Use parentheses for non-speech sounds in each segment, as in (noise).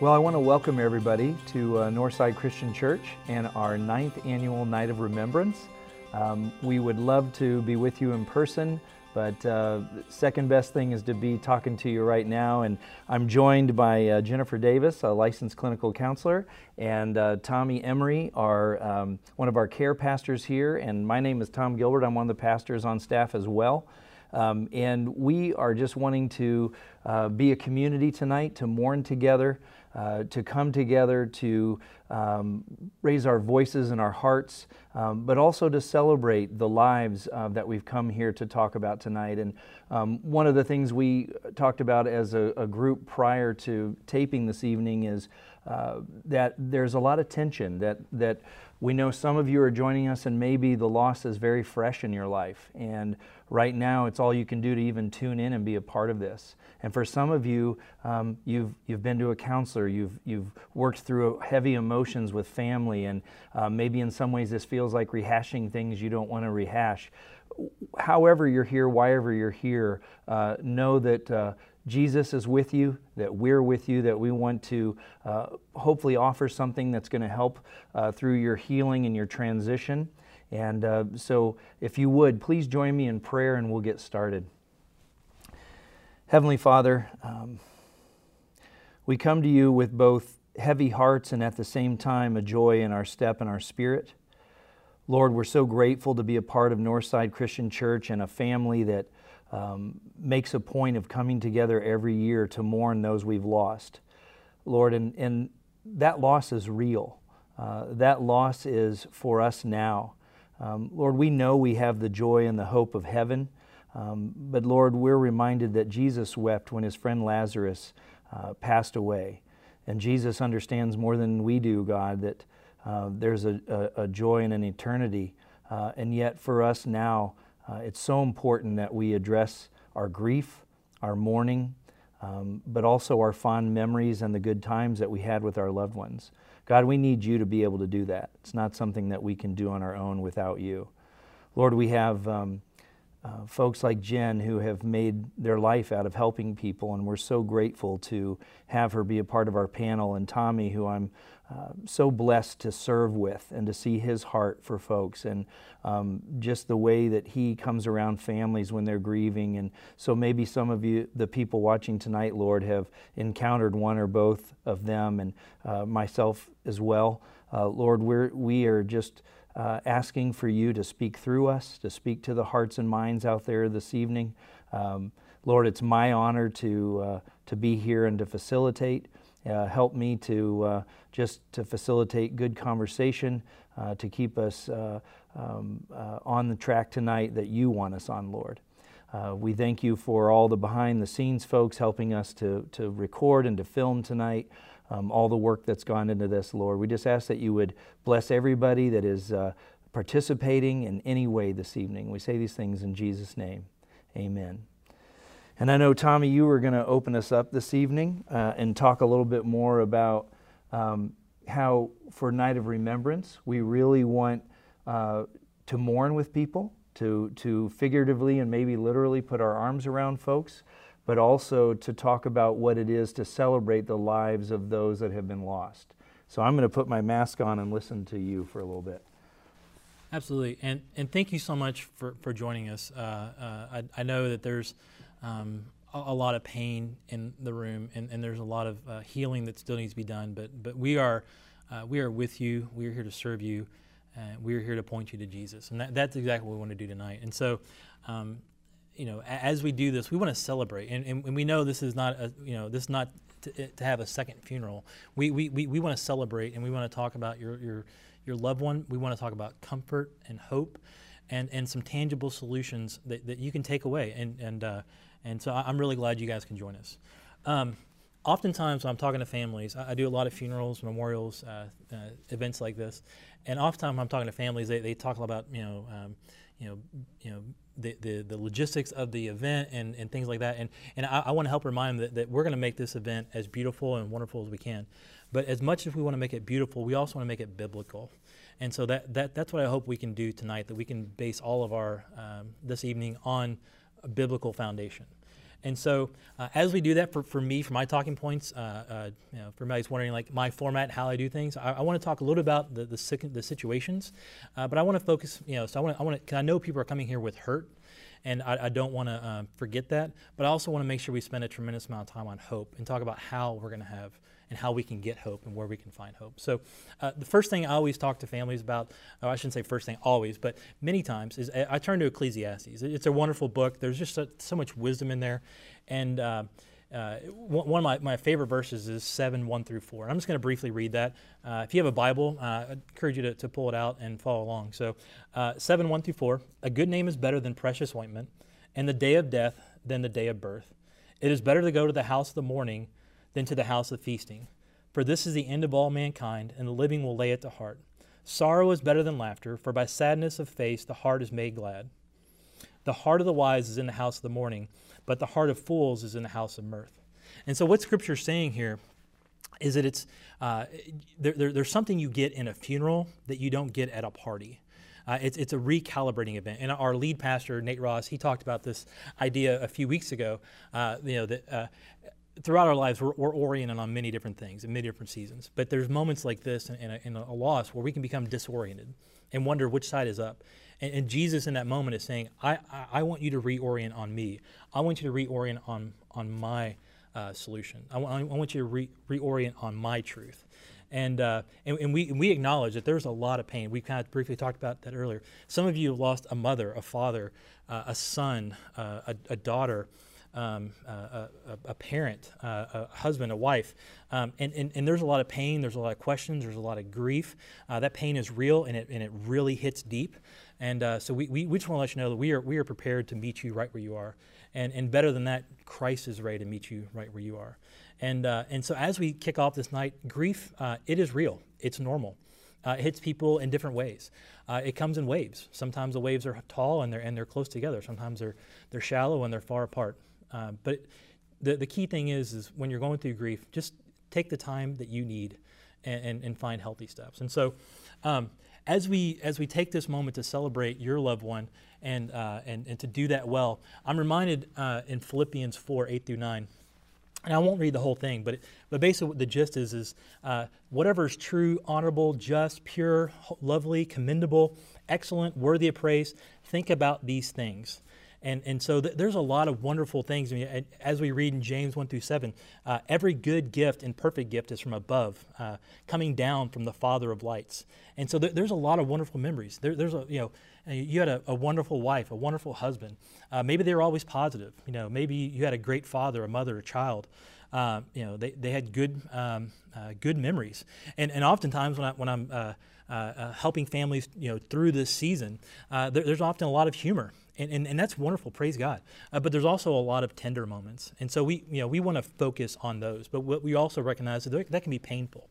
Well, I want to welcome everybody to uh, Northside Christian Church and our ninth annual Night of Remembrance. Um, we would love to be with you in person, but uh, second best thing is to be talking to you right now. And I'm joined by uh, Jennifer Davis, a licensed clinical counselor, and uh, Tommy Emery, our um, one of our care pastors here. And my name is Tom Gilbert. I'm one of the pastors on staff as well. Um, and we are just wanting to uh, be a community tonight to mourn together uh, to come together to um, raise our voices and our hearts, um, but also to celebrate the lives uh, that we've come here to talk about tonight. And um, one of the things we talked about as a, a group prior to taping this evening is uh, that there's a lot of tension that that we know some of you are joining us and maybe the loss is very fresh in your life and right now it's all you can do to even tune in and be a part of this and for some of you um, you've you've been to a counselor you've you've worked through heavy emotions with family and uh, maybe in some ways this feels like rehashing things you don't want to rehash however you're here wherever you're here uh, know that uh, Jesus is with you, that we're with you, that we want to uh, hopefully offer something that's going to help uh, through your healing and your transition. And uh, so, if you would, please join me in prayer and we'll get started. Heavenly Father, um, we come to you with both heavy hearts and at the same time a joy in our step and our spirit. Lord, we're so grateful to be a part of Northside Christian Church and a family that um, makes a point of coming together every year to mourn those we've lost. Lord, and, and that loss is real. Uh, that loss is for us now. Um, Lord, we know we have the joy and the hope of heaven, um, but Lord, we're reminded that Jesus wept when his friend Lazarus uh, passed away. And Jesus understands more than we do, God, that uh, there's a, a, a, joy and an eternity. Uh, and yet, for us now, uh, it's so important that we address our grief, our mourning, um, but also our fond memories and the good times that we had with our loved ones. God, we need you to be able to do that. It's not something that we can do on our own without you. Lord, we have um, uh, folks like Jen who have made their life out of helping people, and we're so grateful to have her be a part of our panel, and Tommy, who I'm uh, so blessed to serve with and to see his heart for folks and um, just the way that he comes around families when they're grieving. And so maybe some of you, the people watching tonight, Lord, have encountered one or both of them and uh, myself as well. Uh, Lord, we're, we are just uh, asking for you to speak through us, to speak to the hearts and minds out there this evening. Um, Lord, it's my honor to, uh, to be here and to facilitate. Uh, help me to uh, just to facilitate good conversation, uh, to keep us uh, um, on the track tonight that you want us on, Lord. We thank you for all the behind the scenes folks helping us to, to record and to film tonight, um, all the work that's gone into this, Lord. We just ask that you would bless everybody that is participating in any way this evening. We say these things in Jesus' name. Amen. And I know, Tommy, you were going to open us up this evening uh, and talk a little bit more about um, how, for Night of Remembrance, we really want uh, to mourn with people, to, to figuratively and maybe literally put our arms around folks, but also to talk about what it is to celebrate the lives of those that have been lost. So I'm going to put my mask on and listen to you for a little bit. Absolutely, and and thank you so much for for joining us. Uh, uh, I, I know that there's um, a, a, lot of pain in the room, and, and there's a lot of uh, healing that still needs to be done. But but we are uh, we are with you. We are here to serve you. we are here to point you to Jesus, and that, that's exactly what we want to do tonight. And so. Um, you know, as we do this, we want to celebrate, and, and, we know this is not, a, you know, this is not to, to have a second funeral. We, we, we, we want to celebrate, and we want to talk about your, your, your loved one. We want to talk about comfort and hope, and, and some tangible solutions that, that you can take away. And, and uh, and so I'm really glad you guys can join us. Um, oftentimes, when I'm talking to families, I, I do a lot of funerals, memorials, uh, uh, events like this, and oftentimes when I'm talking to families, they, they talk about you know, um, you know, you know, the, the, the, logistics of the event and, and things like that. And, and I, I want to help remind them that, that we're going to make this event as beautiful and wonderful as we can. But as much as we want to make it beautiful, we also want to make it biblical. And so that, that, that's what I hope we can do tonight, that we can base all of our, um, this evening on a biblical foundation. And so, uh, as we do that, for, for me, for my talking points, uh, uh, you know, for everybody's wondering like my format, how I do things, I, I want to talk a little about the the, the situations, uh, but I want to focus, you know, so I want to, I want to, I know people are coming here with hurt, and I, I don't want to um, forget that, but I also want to make sure we spend a tremendous amount of time on hope and talk about how we're going to have and how we can get hope and where we can find hope. So, uh, the first thing I always talk to families about, oh, I shouldn't say first thing always, but many times, is I turn to Ecclesiastes. It's a wonderful book. There's just so, so much wisdom in there. And uh, uh, one of my, my favorite verses is 7 1 through 4. I'm just going to briefly read that. Uh, if you have a Bible, uh, I encourage you to, to pull it out and follow along. So, uh, 7 1 through 4 A good name is better than precious ointment, and the day of death than the day of birth. It is better to go to the house of the mourning than to the house of feasting. For this is the end of all mankind, and the living will lay it to heart. Sorrow is better than laughter, for by sadness of face the heart is made glad. The heart of the wise is in the house of the mourning, but the heart of fools is in the house of mirth. And so, what Scripture is saying here is that it's uh, there, there, there's something you get in a funeral that you don't get at a party. Uh, it's, it's a recalibrating event. And our lead pastor, Nate Ross, he talked about this idea a few weeks ago. Uh, you know, that uh, throughout our lives, we're, we're, oriented on many different things in many different seasons. But there's moments like this in, a, a, loss where we can become disoriented and wonder which side is up. And, and Jesus in that moment is saying, I, I, I, want you to reorient on me. I want you to reorient on, on my uh, solution. I, I, want you to re, reorient on my truth. And, uh, and, and, we, and we acknowledge that there's a lot of pain. We kind of briefly talked about that earlier. Some of you have lost a mother, a father, uh, a son, uh, a, a daughter um, a, a, parent, uh, a husband, a wife. Um, and, and, and, there's a lot of pain, there's a lot of questions, there's a lot of grief. Uh, that pain is real and it, and it really hits deep. And uh, so we, we, we just want to let you know that we are, we are prepared to meet you right where you are. And, and better than that, Christ is ready to meet you right where you are. And, uh, and so as we kick off this night, grief, uh, it is real, it's normal. Uh, it hits people in different ways. Uh, it comes in waves. Sometimes the waves are tall and they're, and they're close together. Sometimes they're, they're shallow and they're far apart. Uh, but the, the key thing is, is when you're going through grief, just take the time that you need and, and, and find healthy steps. And so, um, as we as we take this moment to celebrate your loved one and uh, and, and to do that well, I'm reminded uh, in Philippians 4 8 through 9. And I won't read the whole thing, but but basically what the gist is is uh, whatever is true, honorable, just, pure, lovely, commendable, excellent, worthy of praise. Think about these things. And, and so th- there's a lot of wonderful things. I mean, as we read in James 1 through 7, uh, every good gift and perfect gift is from above, uh, coming down from the Father of lights. And so th- there's a lot of wonderful memories. There, there's a, you know, uh, you had a, a wonderful wife, a wonderful husband. Uh, maybe they were always positive. You know, maybe you had a great father, a mother, a child. Uh, you know, they, they had good, um, uh, good memories. And, and oftentimes when, I, when I'm helping families, you know, through this season, there, there's often a lot of humor and, and, and that's wonderful praise god. Uh, but there's also a lot of tender moments. And so we you know we want to focus on those. But what we also recognize that that can be painful.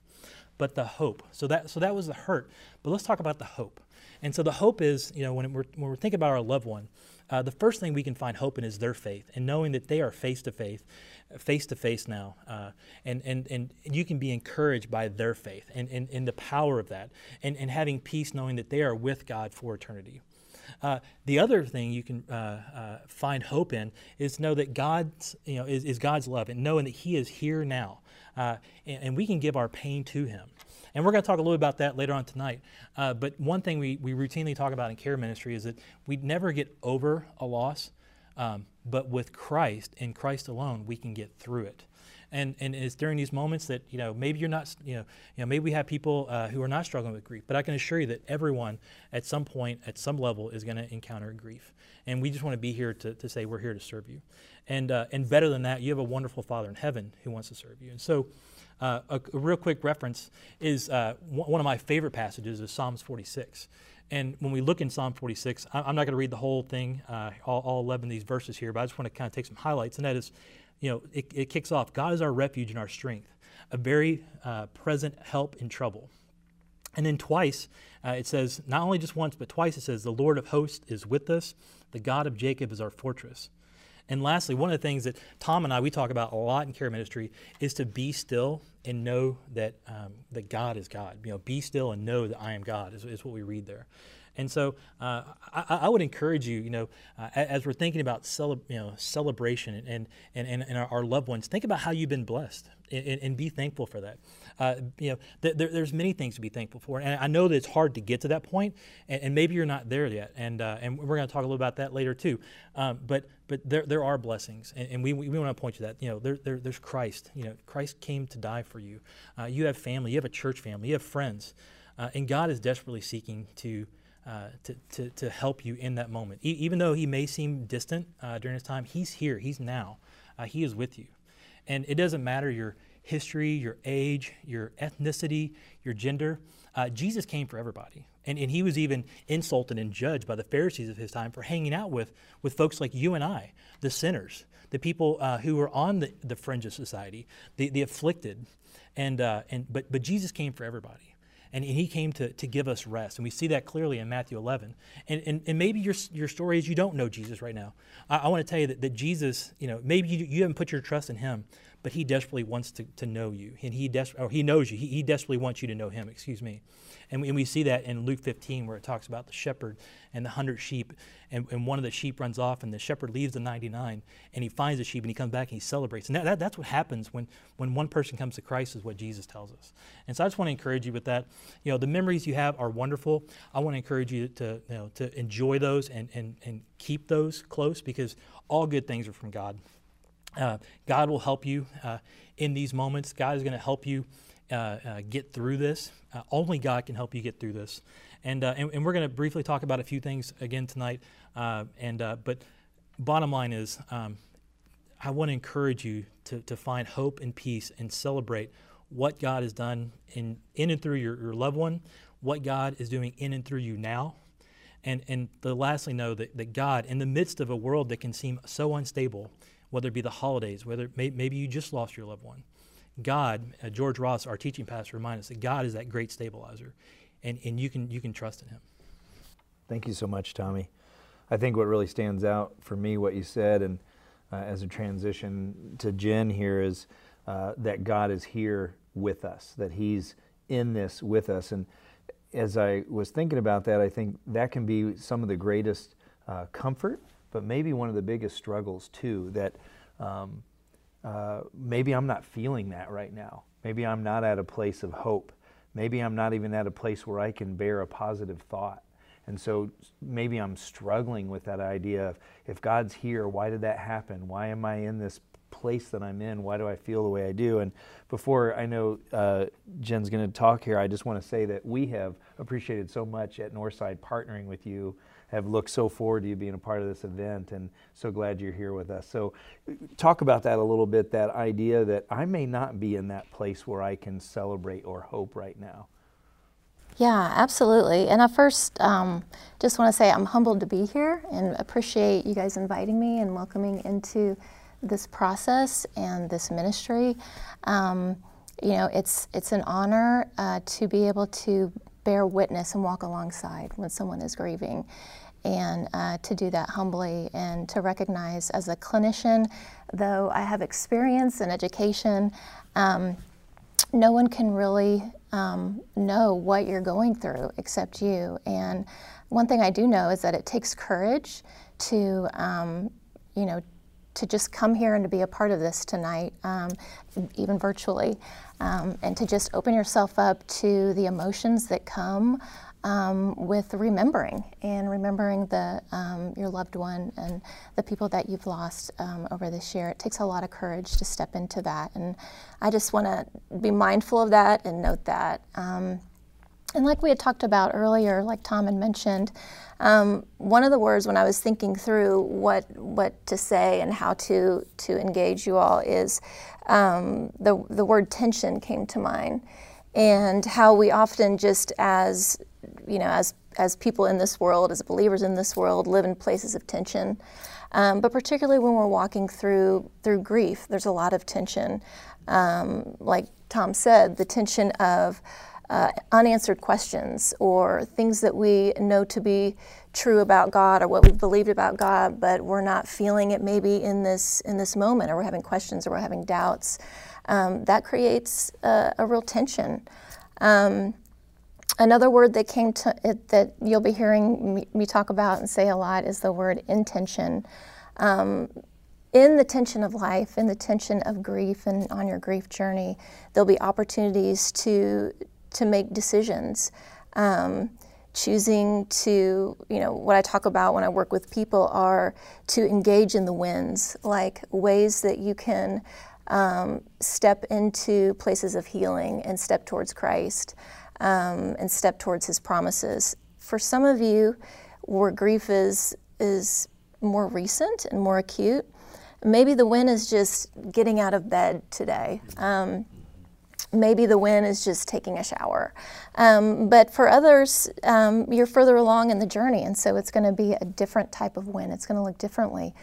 But the hope so that so that was the hurt. But let's talk about the hope. And so the hope is you know when we're, when we're thinking about our loved one uh, the first thing we can find hope in is their faith and knowing that they are face to face face to face now uh, and, and, and you can be encouraged by their faith and, and, and the power of that and, and having peace knowing that they are with god for eternity uh, the other thing you can uh, uh, find hope in is know that God's, you know, is, is, God's love and knowing that He is here now. Uh, and, and, we can give our pain to Him. And we're going to talk a little about that later on tonight. But one thing we, we routinely talk about in care ministry is that we never get over a loss, um, but with Christ and Christ alone, we can get through it and and it's during these moments that you know maybe you're not you know you know maybe we have people uh, who are not struggling with grief, but I can assure you that everyone at some point at some level is going to encounter grief, and we just want to be here to, to say we're here to serve you, and uh, and better than that, you have a wonderful Father in heaven who wants to serve you, and so. Uh, a, a, real quick reference is uh, one of my favorite passages is Psalms 46. And when we look in Psalm 46, I'm not going to read the whole thing, uh, all, all 11 of these verses here, but I just want to kind of take some highlights. And that is you know, it, it kicks off God is our refuge and our strength, a very uh, present help in trouble. And then twice, uh, it says, not only just once, but twice it says, the Lord of hosts is with us, the God of Jacob is our fortress. And lastly, one of the things that Tom and I we talk about a lot in care ministry is to be still and know that um, that God is God. You know, be still and know that I am God is, is what we read there. And so uh, I, I, would encourage you, you know, uh, as we're thinking about cele- you know, celebration and, and, and, and our, loved ones, think about how you've been blessed and, and be thankful for that. Uh, you know, th- there, there's many things to be thankful for. And I know that it's hard to get to that point, and, and maybe you're not there yet. And, uh, and we're going to talk a little about that later too. Um, but but there, there are blessings, and, and we, we want to point to that. You know, there, there, there's Christ. You know, Christ came to die for you. Uh, you have family, you have a church family, you have friends. Uh, and God is desperately seeking to uh, to, to, to help you in that moment. E- even though he may seem distant uh, during his time, he's here, he's now. Uh, he is with you. And it doesn't matter your history, your age, your ethnicity, your gender. Uh, Jesus came for everybody. And, and he was even insulted and judged by the Pharisees of his time for hanging out with, with folks like you and I, the sinners, the people uh, who were on the, the fringe of society, the, the afflicted. And, uh, and, but, but Jesus came for everybody and he came to, to give us rest. And we see that clearly in Matthew 11. And, and, and maybe your, your story is you don't know Jesus right now. I, I want to tell you that, that Jesus, you know, maybe you, you haven't put your trust in him, but he desperately wants to, to know you. And he, des- or he knows you. He, he desperately wants you to know him, excuse me. And we, and we, see that in Luke 15 where it talks about the shepherd and the hundred sheep. And, and, one of the sheep runs off and the shepherd leaves the 99 and he finds the sheep and he comes back and he celebrates. And that, that, that's what happens when, when one person comes to Christ is what Jesus tells us. And so I just want to encourage you with that. You know, the memories you have are wonderful. I want to encourage you to, you know, to enjoy those and, and, and keep those close because all good things are from God. Uh, God will help you uh, in these moments. God is going to help you uh, uh, get through this. Uh, only God can help you get through this. And, and, and, we're going to briefly talk about a few things again tonight. and, but bottom line is, um, I want to encourage you to, to find hope and peace and celebrate what God has done in, in and through your, your loved one, what God is doing in and through you now. And, and the lastly, know that, that God, in the midst of a world that can seem so unstable, whether it be the holidays, whether may, maybe you just lost your loved one. God, uh, George Ross, our teaching pastor, reminds us that God is that great stabilizer, and, and you, can, you can trust in Him. Thank you so much, Tommy. I think what really stands out for me, what you said, and uh, as a transition to Jen here, is uh, that God is here with us, that He's in this with us. And as I was thinking about that, I think that can be some of the greatest uh, comfort but maybe one of the biggest struggles too that um, uh, maybe I'm not feeling that right now. Maybe I'm not at a place of hope. Maybe I'm not even at a place where I can bear a positive thought. And so maybe I'm struggling with that idea of if God's here, why did that happen? Why am I in this place that I'm in? Why do I feel the way I do? And before I know uh, Jen's going to talk here, I just want to say that we have appreciated so much at Northside partnering with you have looked so forward to you being a part of this event and so glad you're here with us. So, talk about that a little bit that idea that I may not be in that place where I can celebrate or hope right now. Yeah, absolutely. And I first um, just want to say I'm humbled to be here and appreciate you guys inviting me and welcoming into this process and this ministry. Um, you know, it's it's an honor uh, to be able to bear witness and walk alongside when someone is grieving. And uh, to do that humbly and to recognize as a clinician, though I have experience and education, um, no one can really um, know what you're going through except you. And one thing I do know is that it takes courage to, um, you know, to just come here and to be a part of this tonight, um, even virtually, um, and to just open yourself up to the emotions that come um, with remembering and remembering the um, your loved one and the people that you've lost um, over this year. It takes a lot of courage to step into that, and I just want to be mindful of that and note that. Um, and like we had talked about earlier, like Tom had mentioned, um, one of the words when I was thinking through what what to say and how to to engage you all is um, the the word tension came to mind, and how we often just as you know as as people in this world, as believers in this world, live in places of tension. Um, but particularly when we're walking through through grief, there's a lot of tension. Um, like Tom said, the tension of uh, unanswered questions or things that we know to be true about God or what we've believed about God, but we're not feeling it maybe in this in this moment, or we're having questions or we're having doubts. Um, that creates a, a real tension. Um, another word that came to it that you'll be hearing me, me talk about and say a lot is the word intention. Um, in the tension of life, in the tension of grief, and on your grief journey, there'll be opportunities to to make decisions. Um, choosing to, you know, what I talk about when I work with people are to engage in the wins, like ways that you can um, step into places of healing and step towards Christ um, and step towards His promises. For some of you, where grief is is more recent and more acute, maybe the win is just getting out of bed today. Um, maybe the win is just taking a shower. Um, but for others, um, you're further along in the journey, and so it's going to be a different type of win. It's going to look differently.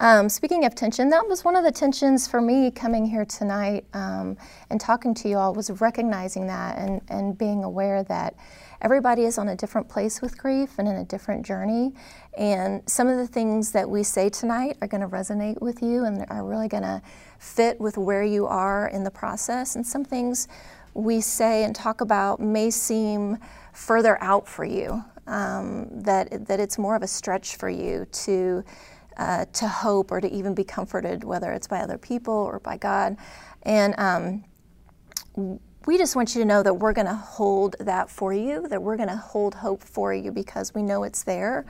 Um, speaking of tension, that was one of the tensions for me coming here tonight um, and talking to you all was recognizing that and, and being aware that everybody is on a different place with grief and in a different journey. And some of the things that we say tonight are going to resonate with you and are really going to fit with where you are in the process. And some things we say and talk about may seem further out for you, um, that, that it's more of a stretch for you to uh, to hope or to even be comforted, whether it's by other people or by God. And um, we just want you to know that we're going to hold that for you, that we're going to hold hope for you because we know it's there.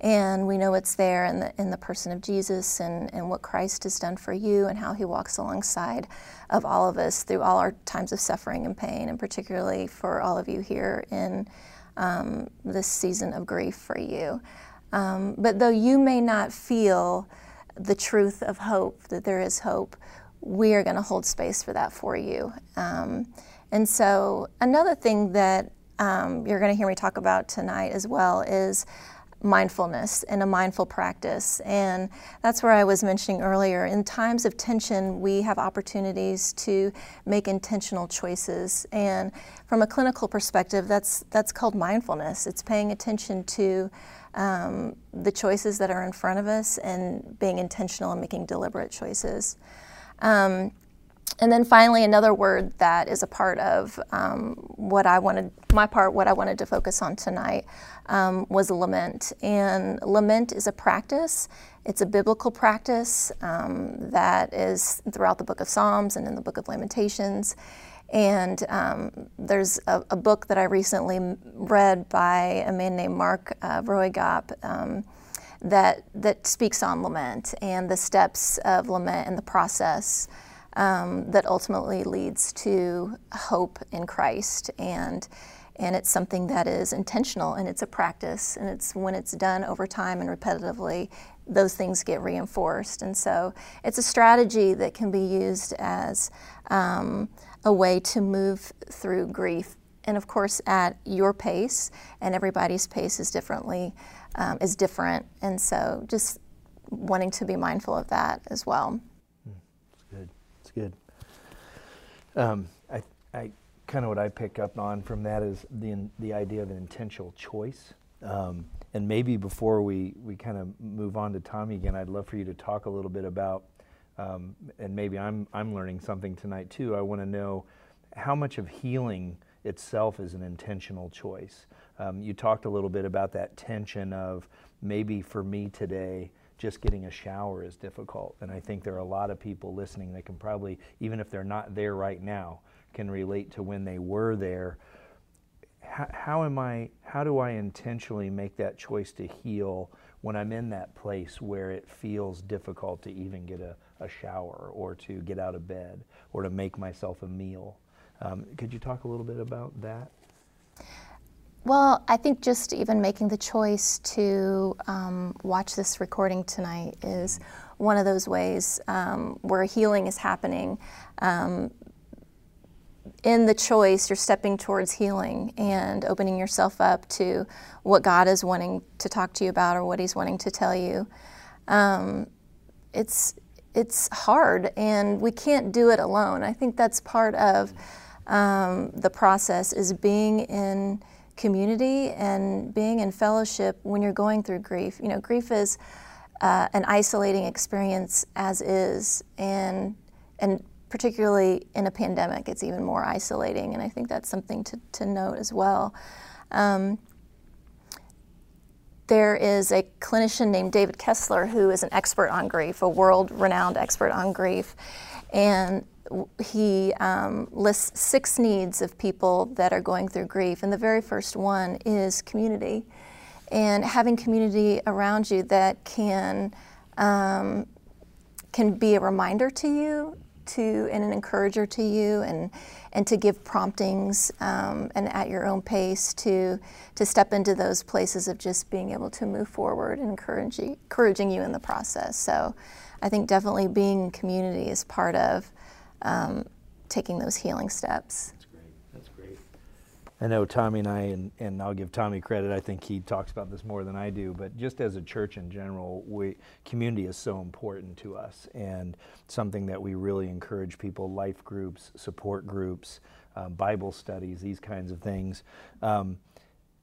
And we know it's there in the, in the person of Jesus and, and what Christ has done for you and how he walks alongside of all of us through all our times of suffering and pain, and particularly for all of you here in um, this season of grief for you. Um, but though you may not feel the truth of hope, that there is hope, we are going to hold space for that for you. Um, and so, another thing that um, you're going to hear me talk about tonight as well is mindfulness and a mindful practice. And that's where I was mentioning earlier. In times of tension, we have opportunities to make intentional choices. And from a clinical perspective, that's, that's called mindfulness. It's paying attention to um, the choices that are in front of us and being intentional and making deliberate choices. Um, and then finally, another word that is a part of um, what I wanted, my part, what I wanted to focus on tonight um, was lament. And lament is a practice, it's a biblical practice um, that is throughout the book of Psalms and in the book of Lamentations. And um, there's a, a, book that I recently read by a man named Mark uh, um, that, that speaks on lament and the steps of lament and the process um, that ultimately leads to hope in Christ. And, and it's something that is intentional and it's a practice. And it's when it's done over time and repetitively, those things get reinforced. And so it's a strategy that can be used as um, a way to move through grief. And of course, at your pace, and everybody's pace is differently, um, is different. And so just wanting to be mindful of that as well. That's good. Um, I, I kind of what I pick up on from that is the the idea of an intentional choice. Um, and maybe before we, we kind of move on to Tommy again, I'd love for you to talk a little bit about um, and maybe I'm, I'm learning something tonight too. I want to know how much of healing itself is an intentional choice. Um, you talked a little bit about that tension of maybe for me today, just getting a shower is difficult. And I think there are a lot of people listening that can probably, even if they're not there right now, can relate to when they were there. How, how am I, how do I intentionally make that choice to heal when I'm in that place where it feels difficult to even get a, a shower or to get out of bed or to make myself a meal. Um, could you talk a little bit about that? Well, I think just even making the choice to um, watch this recording tonight is one of those ways um, where healing is happening. Um, in the choice, you're stepping towards healing and opening yourself up to what God is wanting to talk to you about or what He's wanting to tell you. Um, it's it's hard, and we can't do it alone. I think that's part of um, the process is being in community and being in fellowship when you're going through grief. You know, grief is uh, an isolating experience as is, and and particularly in a pandemic, it's even more isolating, and I think that's something to, to note as well. Um, there is a clinician named David Kessler who is an expert on grief, a world renowned expert on grief. And he um, lists six needs of people that are going through grief. And the very first one is community. And having community around you that can, um, can be a reminder to you to and an encourager to you and and to give promptings um, and at your own pace to to step into those places of just being able to move forward and encouraging encouraging you in the process. So I think definitely being community is part of um, taking those healing steps. That's great. That's great. I know Tommy and I, and, and I'll give Tommy credit, I think he talks about this more than I do, but just as a church in general, we, community is so important to us and something that we really encourage people life groups, support groups, um, Bible studies, these kinds of things. Um,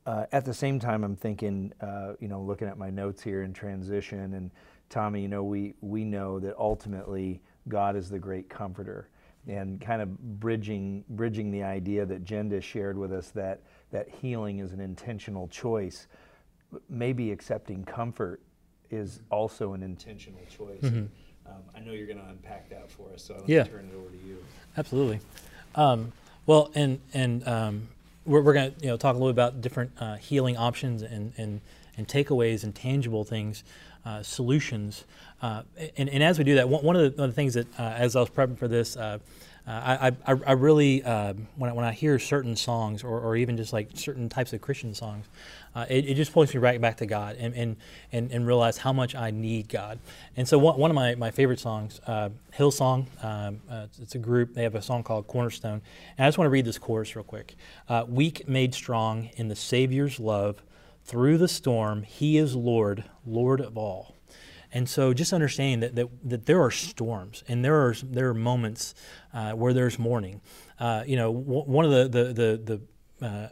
uh, at the same time, I'm thinking, uh, you know, looking at my notes here in transition, and Tommy, you know, we, we know that ultimately God is the great comforter and kind of bridging bridging the idea that Jenda shared with us that that healing is an intentional choice. Maybe accepting comfort is also an intentional choice. Mm-hmm. Um, I know you're going to unpack that for us, so I'll yeah. turn it over to you. Absolutely. Um, well, and and um, we're, we're going to you know talk a little bit about different uh, healing options and, and and takeaways and tangible things, uh, solutions. Uh, and, and, as we do that, one, of the, one of the things that, uh, as I was prepping for this, uh, I, I, I, really, uh, when, I, when I hear certain songs or, or even just like certain types of Christian songs, uh, it, it, just points me right back to God and, and, and, and, realize how much I need God. And so, one, one of my, my favorite songs, uh, Hillsong, um, it's a group, they have a song called Cornerstone. And I just want to read this chorus real quick. Weak made strong in the Savior's love, through the storm, He is Lord, Lord of all. And so just understanding that, that, that there are storms and there are, there are moments uh, where there's mourning. Uh, you know, w- one of the, the, the, the uh,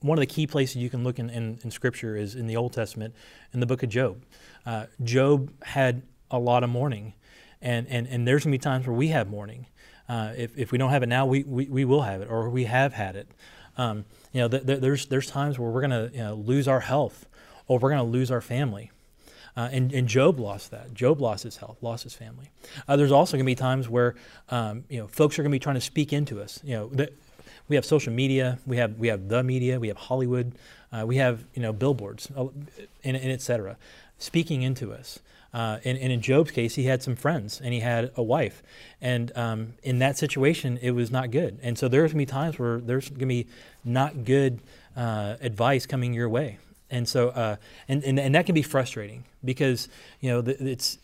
one of the key places you can look in, in, in, Scripture is in the Old Testament, in the book of Job. Uh, Job had a lot of mourning, and, and, and there's going to be times where we have mourning. Uh, if, if we don't have it now, we, we, we will have it, or we have had it. Um, you know, th- th- there's, there's times where we're going to you know, lose our health, or we're going to lose our family. Uh, and, and Job lost that. Job lost his health, lost his family. Uh, there's also going to be times where um, you know folks are going to be trying to speak into us. You know, the, we have social media, we have we have the media, we have Hollywood, uh, we have you know billboards, uh, and, and et cetera, speaking into us. Uh, and, and, in Job's case, he had some friends and he had a wife. And um, in that situation, it was not good. And so there's going to be times where there's going to be not good uh, advice coming your way and so uh, and, and and that can be frustrating because you know it's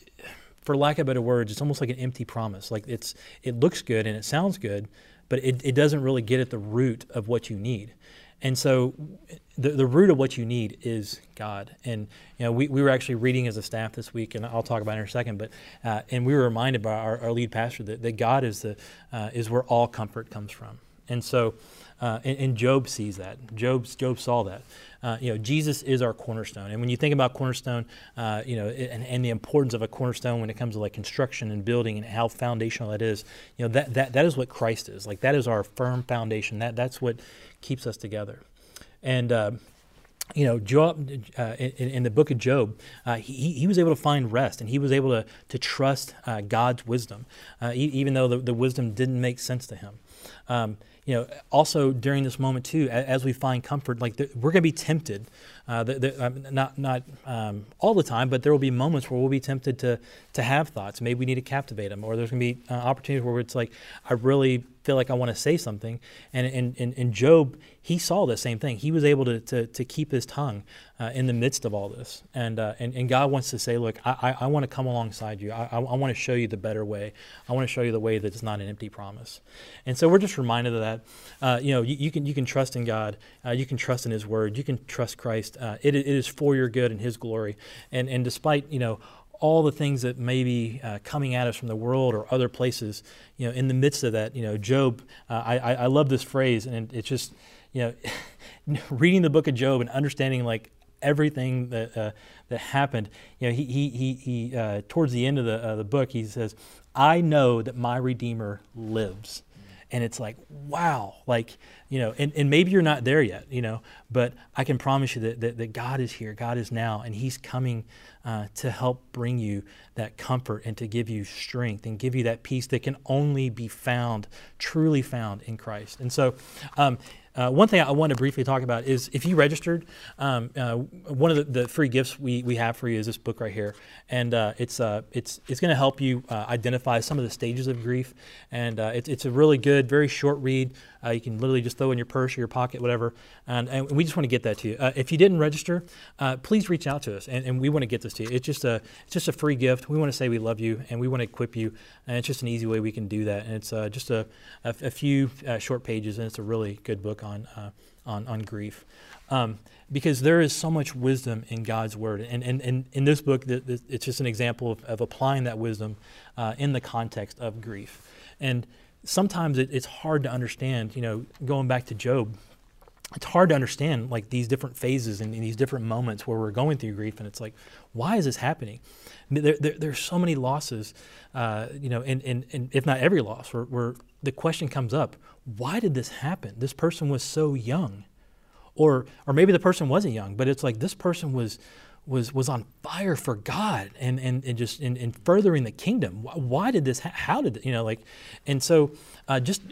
for lack of better words it's almost like an empty promise like it's it looks good and it sounds good but it, it doesn't really get at the root of what you need and so the, the root of what you need is God. And you know, we, we were actually reading as a staff this week, and I'll talk about it in a second. But uh, and we were reminded by our, our lead pastor that, that God is the uh, is where all comfort comes from. And so, uh, and, and, Job sees that. Job Job saw that uh, you know, Jesus is our cornerstone. And when you think about cornerstone, uh, you know, and, and, the importance of a cornerstone when it comes to like construction and building and how foundational that is, you know, that, that, that is what Christ is. Like that is our firm foundation. That, that's what keeps us together. And, uh, you know, Job, uh, in, in, the book of Job, uh, he, he was able to find rest and he was able to, to trust uh, God's wisdom, uh, even though the, the wisdom didn't make sense to him. Um, you know, also during this moment too, as we find comfort, like we're going to be tempted, uh, the, the, um, not not um, all the time, but there will be moments where we'll be tempted to to have thoughts. Maybe we need to captivate them, or there's going to be uh, opportunities where it's like I really feel like I want to say something. And in, in, in Job, he saw the same thing. He was able to, to, to keep his tongue uh, in the midst of all this. And, uh, and, and God wants to say, look, I, I, I want to come alongside you. I, I, I want to show you the better way. I want to show you the way that's not an empty promise. And so we're just reminded of that. Uh, you know, you, you, can, you can trust in God. Uh, you can trust in his word. You can trust Christ. Uh, it, it is for your good and his glory. And, and despite, you know, all the things that may be uh, coming at us from the world or other places, you know, in the midst of that, you know, Job, uh, I, I love this phrase, and it's just, you know, (laughs) reading the book of Job and understanding like everything that uh, that happened. You know, he he he, he uh, towards the end of the uh, the book, he says, I know that my Redeemer lives. And it's like, wow, like, you know, and, and maybe you're not there yet, you know, but I can promise you that, that, that God is here, God is now, and He's coming uh, to help bring you that comfort and to give you strength and give you that peace that can only be found, truly found in Christ. And so, um, uh, one thing I want to briefly talk about is if you registered, um, uh, one of the, the, free gifts we, we have for you is this book right here, and uh, it's uh, it's it's going to help you uh, identify some of the stages of grief, and uh, it's it's a really good, very short read. you can literally just throw in your purse or your pocket, whatever, and, and we just want to get that to you. if you didn't register, please reach out to us, and, and we want to get this to you. It's just a it's just a free gift. We want to say we love you, and we want to equip you, and it's just an easy way we can do that. And it's just a, a, a few short pages, and it's a really good book on uh, on on grief, um, because there is so much wisdom in God's word, and and, and in this book, it's just an example of, of applying that wisdom uh, in the context of grief, and sometimes it, it's hard to understand. You know, going back to Job, it's hard to understand like these different phases and, these different moments where we're going through grief. And it's like why is this happening? There, there, there's so many losses uh, you know and, and, and if not every loss where, where the question comes up why did this happen this person was so young or or maybe the person wasn't young but it's like this person was was was on fire for God and and, and just in, in furthering the kingdom. Why, did this? Ha- how did you know? Like, and so uh, just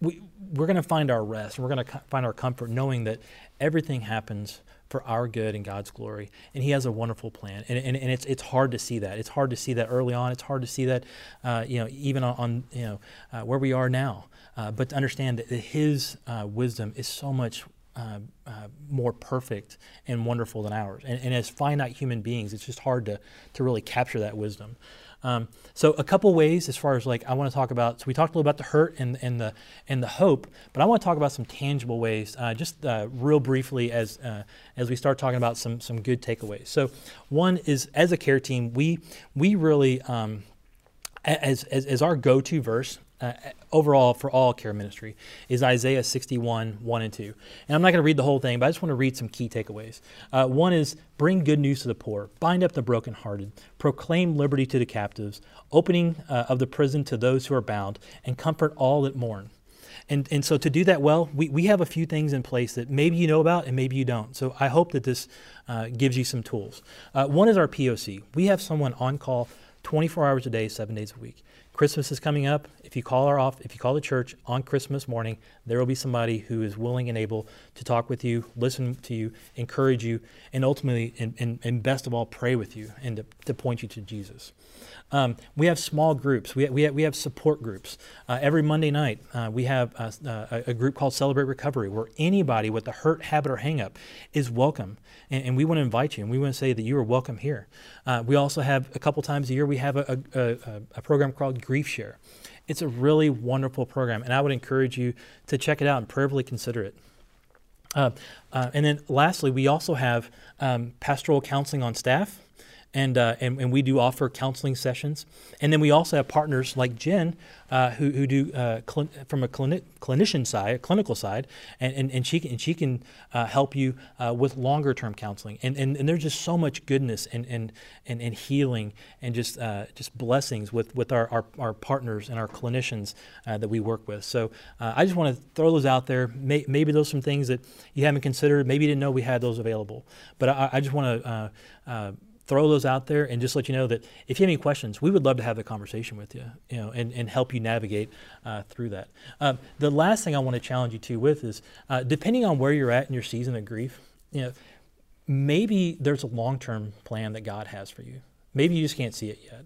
we, we're going to find our rest we're going to find our comfort knowing that everything happens for our good and God's glory. And He has a wonderful plan. And, and, and it's, it's hard to see that. It's hard to see that early on. It's hard to see that, uh, you know, even on, on you know, uh, where we are now. Uh, but to understand that His uh, wisdom is so much uh, uh, more perfect and wonderful than ours. And, and, as finite human beings, it's just hard to, to really capture that wisdom. Um, so a couple ways as far as like I want to talk about. So we talked a little about the hurt and, and the and the hope, but I want to talk about some tangible ways, uh, just uh, real briefly as uh, as we start talking about some some good takeaways. So one is as a care team, we we really um, as, as, as our go-to verse uh, overall for all care ministry is Isaiah 61, 1 and 2. And I'm not going to read the whole thing, but I just want to read some key takeaways. Uh, one is bring good news to the poor, bind up the brokenhearted, proclaim liberty to the captives, opening uh, of the prison to those who are bound, and comfort all that mourn. And, and so to do that well, we, we have a few things in place that maybe you know about and maybe you don't. So I hope that this uh, gives you some tools. Uh, one is our POC. We have someone on call 24 hours a day, seven days a week. Christmas is coming up. If you call our off, if you call the church on Christmas morning, there will be somebody who is willing and able to talk with you, listen to you, encourage you, and ultimately, and, and, and best of all, pray with you and to, to point you to Jesus. Um, we have small groups. We, we, have, we have support groups. Uh, every Monday night, uh, we have a, a, a, group called Celebrate Recovery, where anybody with a hurt, habit, or hangup is welcome. And, and, we want to invite you, and we want to say that you are welcome here. Uh, we also have a couple times a year, we have a, a, a program called Grief Share. It's a really wonderful program, and I would encourage you to check it out and prayerfully consider it. Uh, uh, and then lastly, we also have um, pastoral counseling on staff and, uh, and, and we do offer counseling sessions. And then we also have partners like Jen uh, who, who do uh, cl- from a clini- clinician side, a clinical side, and, and, and she can, and she can uh, help you uh, with longer term counseling. And, and, and there's just so much goodness and, and, and, and healing and just uh, just blessings with, with our, our, our partners and our clinicians that we work with. So I just want to throw those out there. May, maybe those are some things that you haven't considered. Maybe you didn't know we had those available. But I, I just want to throw those out there and just let you know that if you have any questions, we would love to have a conversation with you, you know, and, and help you navigate uh, through that. Uh, the last thing I want to challenge you to with is, uh, depending on where you're at in your season of grief, you know, maybe there's a long-term plan that God has for you. Maybe you just can't see it yet.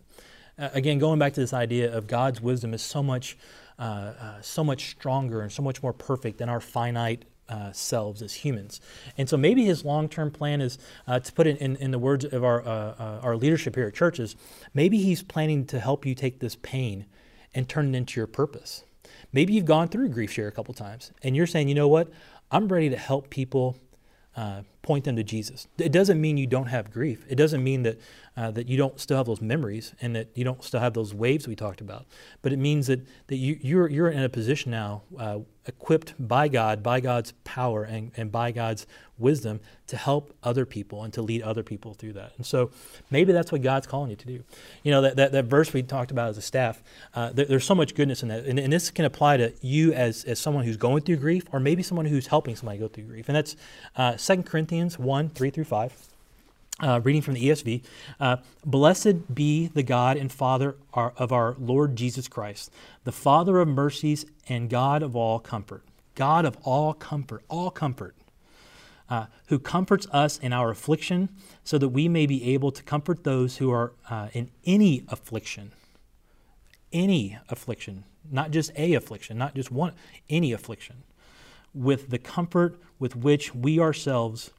Uh, again, going back to this idea of God's wisdom is so much, uh, uh, so much stronger and so much more perfect than our finite uh, selves as humans. And so maybe his long term plan is uh, to put it in, in the words of our, uh, uh, our leadership here at churches, maybe he's planning to help you take this pain and turn it into your purpose. Maybe you've gone through grief share a couple times and you're saying, you know what, I'm ready to help people uh, point them to Jesus. It doesn't mean you don't have grief. It doesn't mean that uh, that you don't still have those memories and that you don't still have those waves we talked about. But it means that that you you're you're in a position now, uh, equipped by God, by God's power and, and by God's wisdom to help other people and to lead other people through that. And so maybe that's what God's calling you to do. You know that that, that verse we talked about as a staff. Uh, there, there's so much goodness in that, and, and this can apply to you as as someone who's going through grief, or maybe someone who's helping somebody go through grief. And that's uh, 2 Corinthians one three through five. Uh, reading from the ESV, uh, blessed be the God and Father our, of our Lord Jesus Christ, the Father of mercies and God of all comfort. God of all comfort, all comfort, uh, who comforts us in our affliction, so that we may be able to comfort those who are uh, in any affliction. Any affliction, not just a affliction, not just one, any affliction, with the comfort with which we ourselves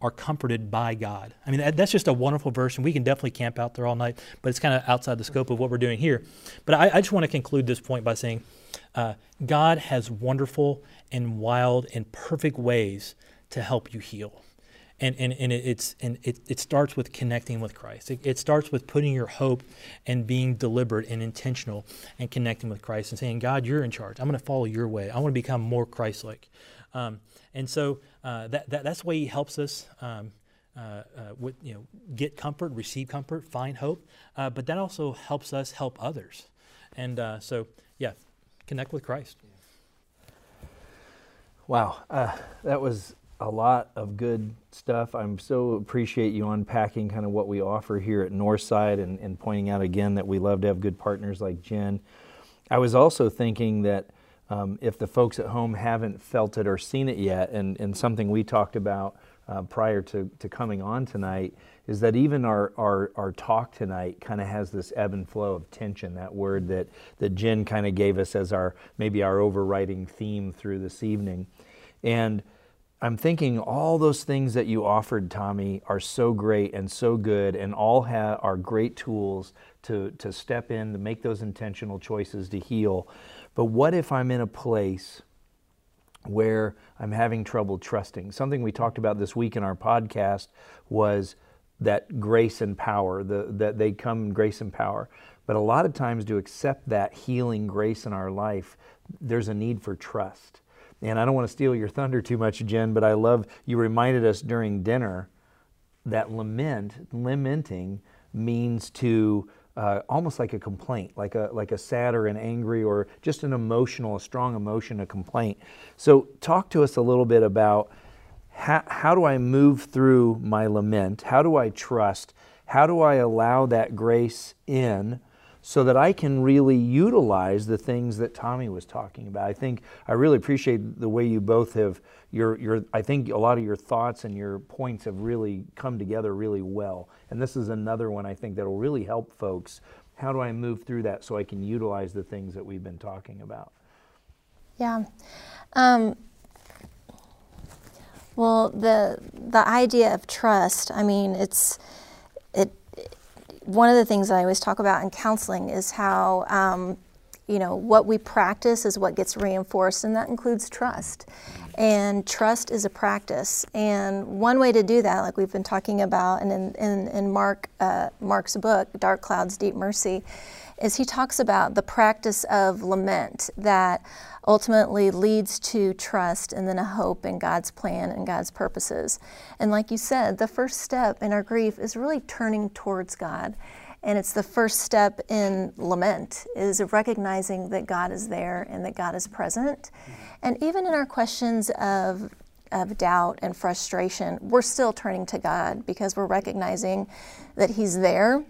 are comforted by God. I mean, that, that's just a wonderful verse, and we can definitely camp out there all night, but it's kind of outside the scope of what we're doing here. But I, I just want to conclude this point by saying uh, God has wonderful and wild and perfect ways to help you heal. And, and, and it's and it, it starts with connecting with Christ. It, it starts with putting your hope and being deliberate and intentional and connecting with Christ and saying, God, you're in charge. I'm going to follow your way. I want to become more Christ-like. Um, and so uh, that, that, that's the way he helps us um, uh, uh, with, you know, get comfort, receive comfort, find hope. Uh, but that also helps us help others. And uh, so, yeah, connect with Christ. Wow, uh, that was a lot of good stuff. I'm so appreciate you unpacking kind of what we offer here at Northside and, and pointing out again that we love to have good partners like Jen. I was also thinking that um, if the folks at home haven't felt it or seen it yet, and, and something we talked about uh, prior to, to coming on tonight, is that even our, our, our talk tonight kind of has this ebb and flow of tension, that word that, that Jen kind of gave us as our maybe our overriding theme through this evening. And I'm thinking all those things that you offered, Tommy, are so great and so good, and all have, are great tools to, to step in, to make those intentional choices to heal. But what if I'm in a place where I'm having trouble trusting? Something we talked about this week in our podcast was that grace and power, the, that they come in grace and power. But a lot of times, to accept that healing grace in our life, there's a need for trust. And I don't want to steal your thunder too much, Jen, but I love you reminded us during dinner that lament, lamenting means to uh, almost like a complaint, like a like a sad or an angry or just an emotional, a strong emotion, a complaint. So, talk to us a little bit about how, how do I move through my lament? How do I trust? How do I allow that grace in so that I can really utilize the things that Tommy was talking about. I think I really appreciate the way you both have your your I think a lot of your thoughts and your points have really come together really well. And this is another one I think that will really help folks. How do I move through that so I can utilize the things that we've been talking about? Yeah. Um, well, the the idea of trust. I mean, it's it one of the things I always talk about in counseling is how, um, you know, what we practice is what gets reinforced, and that includes trust. And trust is a practice. And one way to do that, like we've been talking about, and in, in, in Mark, uh, Mark's book, Dark Clouds, Deep Mercy, is he talks about the practice of lament that ultimately leads to trust and then a hope in God's plan and God's purposes. And like you said, the first step in our grief is really turning towards God. And it's the first step in lament is recognizing that God is there and that God is present. And even in our questions of of doubt and frustration, we're still turning to God because we're recognizing that He's there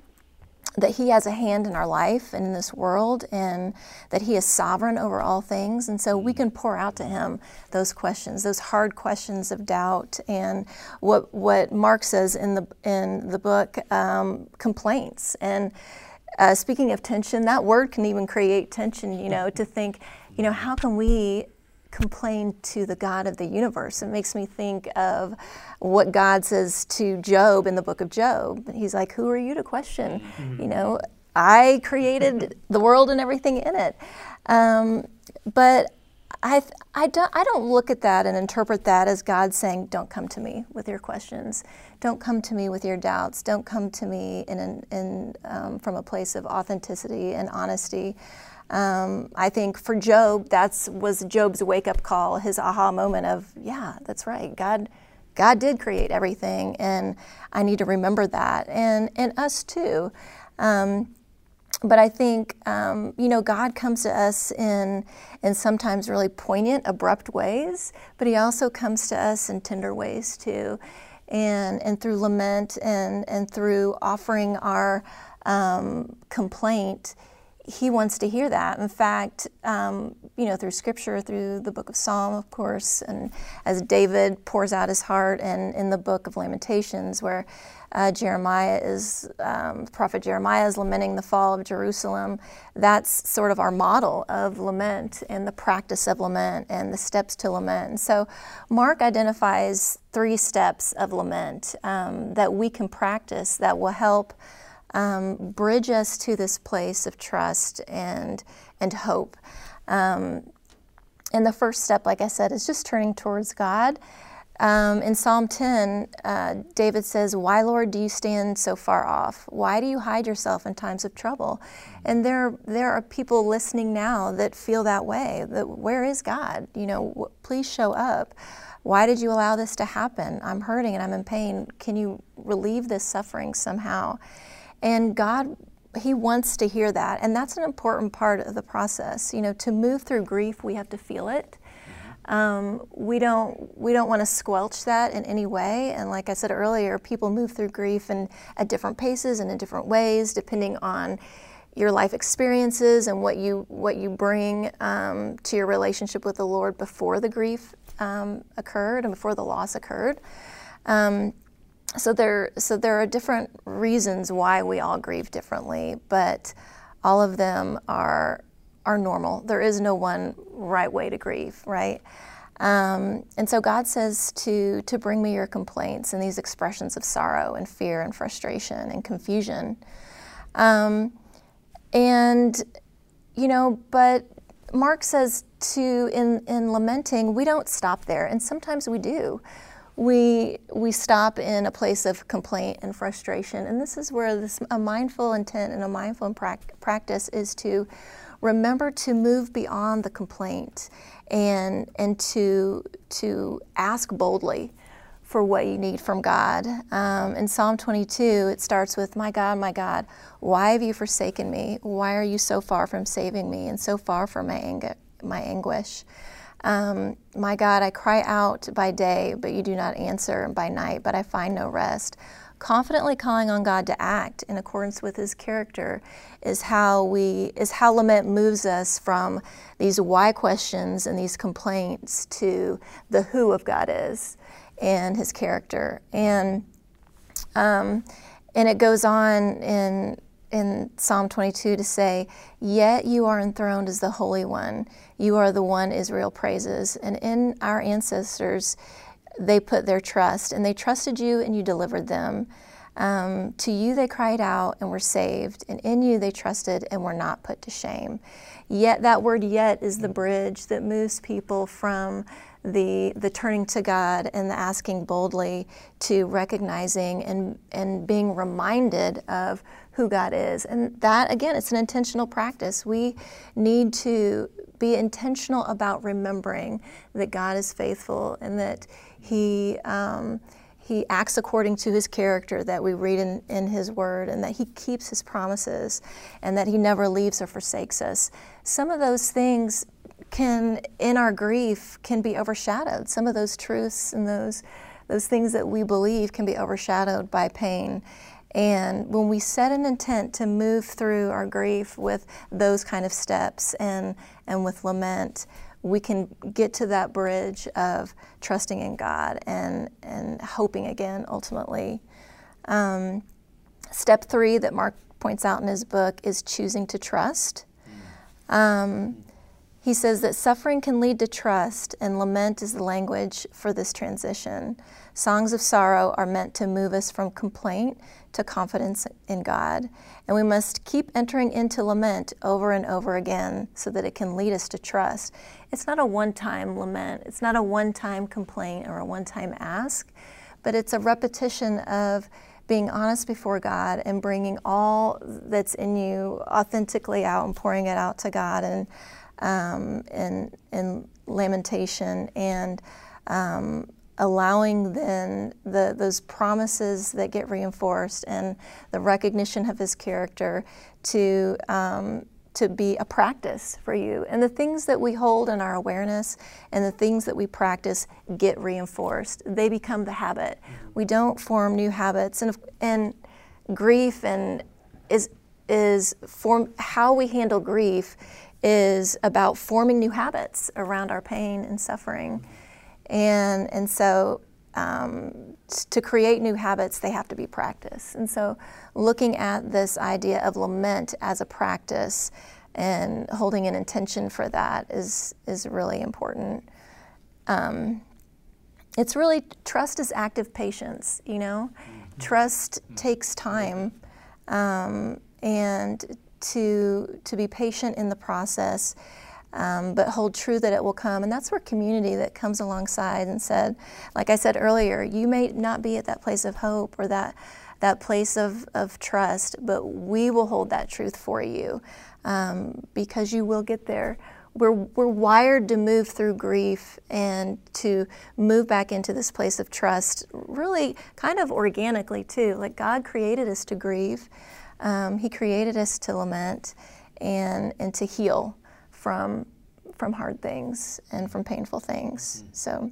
that He has a hand in our life and in this world, and that He is sovereign over all things. And so we can pour out to Him those questions, those hard questions of doubt, and what what Mark says in the in the book, um, complaints. And uh, speaking of tension, that word can even create tension. You know, to think, you know, how can we complain to the God of the universe. It makes me think of what God says to Job in the book of Job. He's like, Who are you to question? Mm-hmm. You know, I created (laughs) the world and everything in it. Um, but I, I, don't, I don't look at that and interpret that as God saying, Don't come to me with your questions. Don't come to me with your doubts. Don't come to me in, an, in, um, from a place of authenticity and honesty. Um, I think for Job, that was Job's wake up call, his aha moment of, Yeah, that's right. God, God did create everything, and I need to remember that. And, and us too. Um, but I think um, you know God comes to us in in sometimes really poignant, abrupt ways, but He also comes to us in tender ways too, and and through lament and and through offering our um, complaint. He wants to hear that. In fact, um, you know, through Scripture, through the Book of Psalm, of course, and as David pours out his heart, and in the Book of Lamentations, where uh, Jeremiah is, um, prophet Jeremiah is lamenting the fall of Jerusalem. That's sort of our model of lament and the practice of lament and the steps to lament. So Mark identifies three steps of lament um, that we can practice that will help um, bridge us to this place of trust and, and hope. Um, and the first step, like I said, is just turning towards God. Um, in Psalm 10, uh, David says, Why, Lord, do you stand so far off? Why do you hide yourself in times of trouble? And there, there are people listening now that feel that way. That where is God? You know, please show up. Why did you allow this to happen? I'm hurting and I'm in pain. Can you relieve this suffering somehow? And God, He wants to hear that. And that's an important part of the process. You know, to move through grief, we have to feel it. Um, we don't we don't want to squelch that in any way. And like I said earlier, people move through grief and at different paces and in different ways, depending on your life experiences and what you what you bring um, to your relationship with the Lord before the grief um, occurred and before the loss occurred. So there so there are different reasons why we all grieve differently, but all of them are are normal. There is no one right way to grieve, right? Um, and so God says to, to bring me your complaints and these expressions of sorrow and fear and frustration and confusion. Um, and, you know, but Mark says to, in, in lamenting, we don't stop there. And sometimes we do. We, we stop in a place of complaint and frustration. And this is where this, a mindful intent and a mindful practice is to remember to move beyond the complaint and, and to, to ask boldly for what you need from God. Um, in Psalm 22, it starts with, My God, my God, why have you forsaken me? Why are you so far from saving me and so far from my, ang- my anguish? Um, my God, I cry out by day, but you do not answer, by night, but I find no rest confidently calling on God to act in accordance with his character is how we is how lament moves us from these why questions and these complaints to the who of God is and his character and um, and it goes on in in Psalm 22 to say, Yet you are enthroned as the Holy One. You are the one Israel praises. And in our ancestors, they put their trust, and they trusted you and you delivered them. Um, to you they cried out and were saved, and in you they trusted and were not put to shame. Yet, that word yet is the bridge that moves people from the, the turning to God and the asking boldly to recognizing and, and being reminded of who God is. And that, again, it's an intentional practice. We need to be intentional about remembering that God is faithful and that he, um, he acts according to his character that we read in, in his word, and that he keeps his promises, and that he never leaves or forsakes us. Some of those things can, in our grief, can be overshadowed. Some of those truths and those, those things that we believe can be overshadowed by pain. And when we set an intent to move through our grief with those kind of steps and, and with lament, we can get to that bridge of trusting in God and, and hoping again, ultimately. Um, step three that Mark points out in his book is choosing to trust. Um, he says that suffering can lead to trust, and lament is the language for this transition. Songs of sorrow are meant to move us from complaint to confidence in God. And we must keep entering into lament over and over again so that it can lead us to trust. It's not a one time lament, it's not a one time complaint or a one time ask, but it's a repetition of being honest before God and bringing all that's in you authentically out and pouring it out to God and um, in, in lamentation and um, allowing then the, those promises that get reinforced and the recognition of his character to, um, to be a practice for you. And the things that we hold in our awareness and the things that we practice get reinforced. They become the habit. Mm-hmm. We don't form new habits. And, and grief and is, is form, how we handle grief is about forming new habits around our pain and suffering. And, and so um, to create new habits, they have to be practiced. And so looking at this idea of lament as a practice and holding an intention for that is, is really important. Um, it's really trust is active patience, you know? Mm-hmm. Trust mm-hmm. takes time. Um, and to, to be patient in the process um, but hold true that it will come. And that's where community that comes alongside and said, like I said earlier, you may not be at that place of hope or that that place of, of trust, but we will hold that truth for you um, because you will get there. We're, we're wired to move through grief and to move back into this place of trust, really kind of organically, too. Like God created us to grieve, um, He created us to lament and, and to heal from from hard things and from painful things. Mm-hmm. So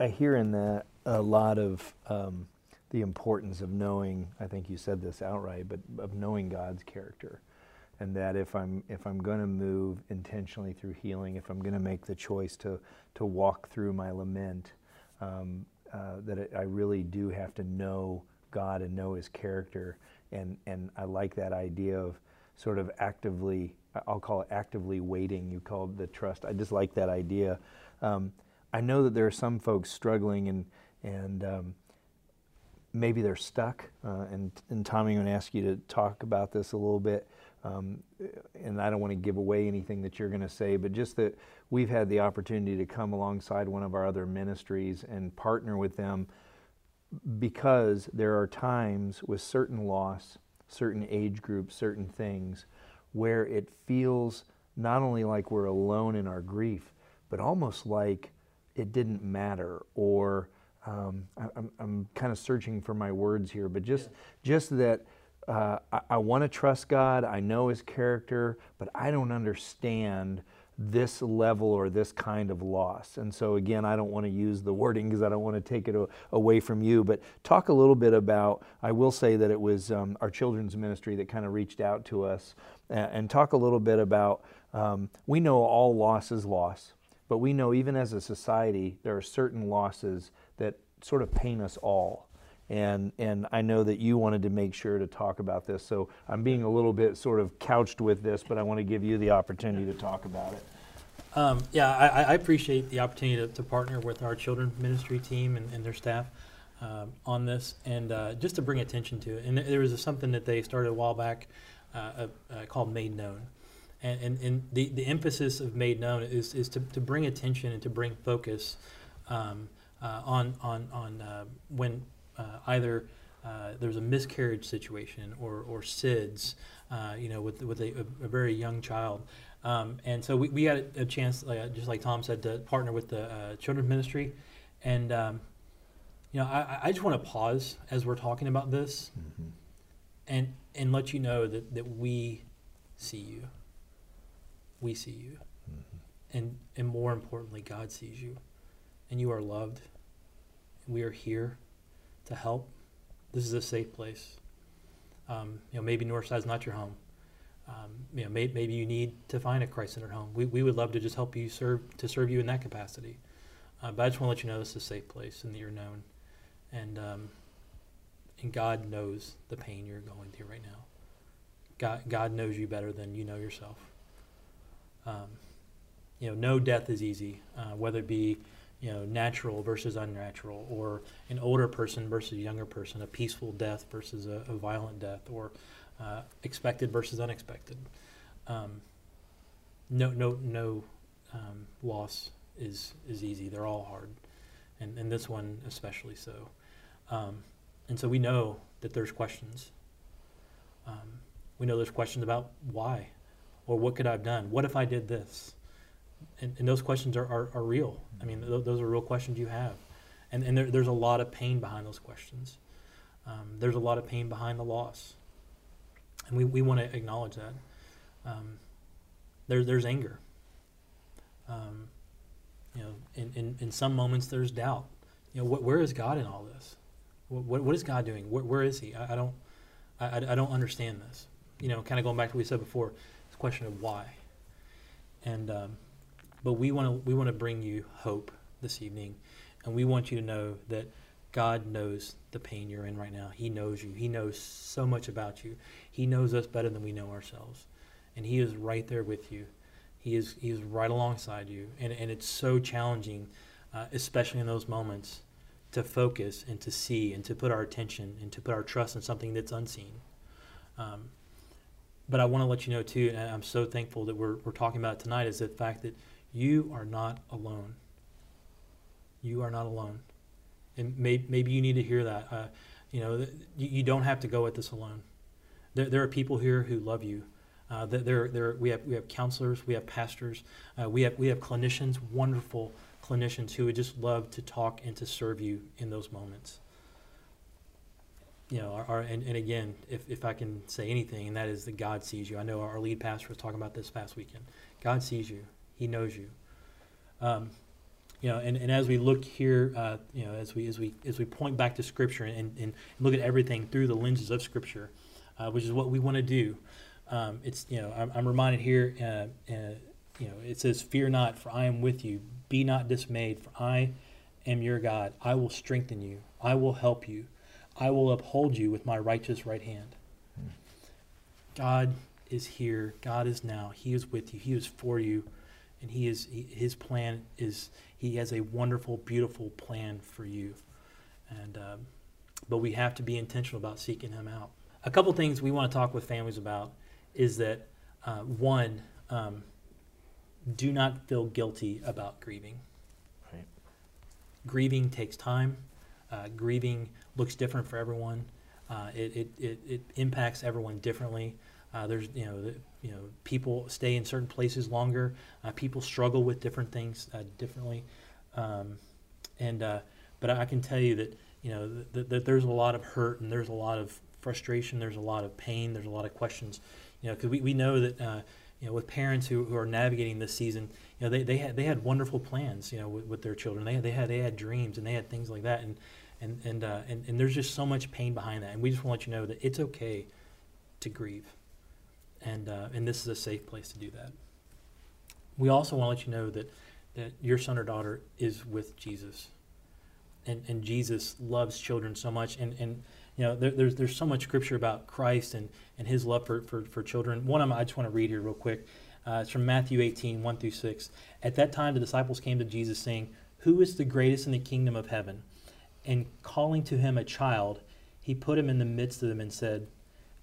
I hear in that a lot of um, the importance of knowing. I think you said this outright, but of knowing God's character, and that if I'm if I'm going to move intentionally through healing, if I'm going to make the choice to to walk through my lament, um, uh, that it, I really do have to know God and know His character, and and I like that idea of sort of actively I'll call it actively waiting. You called the trust. I just like that idea. Um, I know that there are some folks struggling and and um, maybe they're stuck. Uh, and and Tommy, I'm going to ask you to talk about this a little bit. Um, and I don't want to give away anything that you're going to say, but just that we've had the opportunity to come alongside one of our other ministries and partner with them because there are times with certain loss, certain age groups, certain things where it feels not only like we're alone in our grief, but almost like it didn't matter or um, I, I'm, I'm kind of searching for my words here, but just, yeah. just that uh, I, I want to trust God. I know His character, but I don't understand this level or this kind of loss. And so, again, I don't want to use the wording because I don't want to take it away from you, but talk a little bit about. I will say that it was um, our children's ministry that kind of reached out to us and, and talk a little bit about. Um, we know all loss is loss, but we know even as a society, there are certain losses that sort of pain us all and and I know that you wanted to make sure to talk about this. So I'm being a little bit sort of couched with this, but I want to give you the opportunity to talk about it. Um, yeah, I, I, appreciate the opportunity to, to, partner with our children ministry team and, and their staff um, on this, and uh, just to bring attention to it. And there was something that they started a while back uh, uh, called Made Known. And, and, and, the, the emphasis of Made Known is, is to, to bring attention and to bring focus um, uh, on, on, on uh, when uh, either uh, there's a miscarriage situation or, or SIDS, uh, you know, with, with a, a, very young child. Um, and so we, we had a, chance, like, just like Tom said, to partner with the uh, children's ministry. And, um, you know, I, I just want to pause as we're talking about this mm-hmm. and, and let you know that, that we see you. We see you. Mm-hmm. And, and more importantly, God sees you. And you are loved. We are here to help, this is a safe place. Um, you know, maybe Northside is not your home. Um, you know, may, maybe you need to find a Christ-centered home. We, we would love to just help you serve to serve you in that capacity. Uh, but I just want to let you know this is a safe place and that you're known, and um, and God knows the pain you're going through right now. God God knows you better than you know yourself. Um, you know, no death is easy, uh, whether it be you know natural versus unnatural, or an older person versus a younger person, a peaceful death versus a, a violent death, or uh, expected versus unexpected. Um, no, no, no um, loss is is easy. They're all hard, and and this one especially so. Um, and so we know that there's questions. Um, we know there's questions about why, or what could I have done? What if I did this? And, and those questions are, are, are real. I mean, th- those are real questions you have. And, and there, there's a lot of pain behind those questions. Um, there's a lot of pain behind the loss. And we, we want to acknowledge that. Um, there, there's anger. Um, you know, in, in, in some moments there's doubt. You know, wh- where is God in all this? What, what is God doing? Where, where is He? I, I don't, I, I don't understand this. You know, kind of going back to what we said before, a question of why. And um, but we want to we want to bring you hope this evening, and we want you to know that God knows the pain you're in right now. He knows you. He knows so much about you. He knows us better than we know ourselves, and He is right there with you. He is He is right alongside you, and and it's so challenging, uh, especially in those moments to focus and to see and to put our attention and to put our trust in something that's unseen. Um, but I want to let you know too, and I'm so thankful that we're, we're talking about it tonight, is the fact that you are not alone. You are not alone. And may, maybe you need to hear that. Uh, you know, you, you, don't have to go at this alone. There, there are people here who love you. Uh, there, there, we, have, we have counselors, we have pastors, uh, we, have, we have clinicians, wonderful clinicians who would just love to talk and to serve you in those moments. You know, our, our, and, and again, if, if I can say anything, and that is that God sees you. I know our lead pastor was talking about this past weekend. God sees you. He knows you. Um, you know, and, and as we look here, uh, you know, as we as we as we point back to Scripture and, and look at everything through the lenses of Scripture, uh, which is what we want to do. Um, it's you know, I'm, I'm reminded here, uh, uh you know, it says, "Fear not, for I am with you. Be not dismayed, for I am your God. I will strengthen you. I will help you. I will uphold you with my righteous right hand. Hmm. God is here. God is now. He is with you. He is for you. And he is he, his plan is he has a wonderful, beautiful plan for you. And um, but we have to be intentional about seeking him out. A couple things we want to talk with families about is that uh, one, um, do not feel guilty about grieving. Right. Grieving takes time. Uh, grieving looks different for everyone. Uh, it, it, it, it, impacts everyone differently. Uh, there's you know you know people stay in certain places longer. Uh, people struggle with different things uh, differently, um, and uh, but I can tell you that you know that th- there's a lot of hurt and there's a lot of frustration. There's a lot of pain. There's a lot of questions. You know because we, we know that you know, with parents who, who are navigating this season, you know, they, they had they had wonderful plans, you know, with, with their children. They they had they had dreams and they had things like that, and and and, uh, and and there's just so much pain behind that, and we just want to let you know that it's okay to grieve, and uh, and this is a safe place to do that. We also want to let you know that that your son or daughter is with Jesus, and and Jesus loves children so much, and and you know, there, there's there's so much scripture about Christ and, and his love for, for, for children. One of them I just want to read here real quick. Uh, it's from Matthew 18, 1 through 6. At that time, the disciples came to Jesus, saying, Who is the greatest in the kingdom of heaven? And calling to him a child, he put him in the midst of them and said,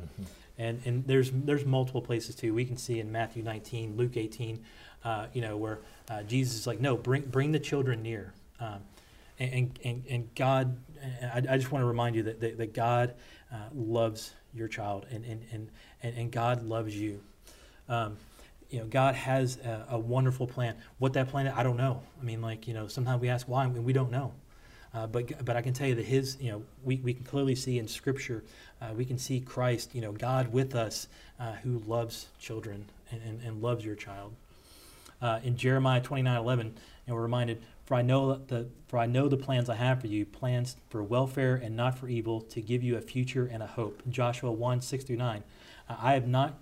Mm-hmm. And, and there's, there's multiple places too. We can see in Matthew 19, Luke 18, uh, you know, where uh, Jesus is like, no, bring, bring the children near. Um, and, and, and God, I, I just want to remind you that, that, that God uh, loves your child and, and, and, and God loves you. Um, you know, God has a, a, wonderful plan. What that plan, is, I don't know. I mean, like, you know, sometimes we ask why, and we don't know. Uh, but, but I can tell you that His, you know, we, we can clearly see in Scripture, uh, we can see Christ, you know, God with us uh, who loves children and, and, and loves your child. uh, in Jeremiah 29 11, and we're reminded, for I know the for I know the plans I have for you, plans for welfare and not for evil, to give you a future and a hope. Joshua 1 6 through 9. Uh, I have not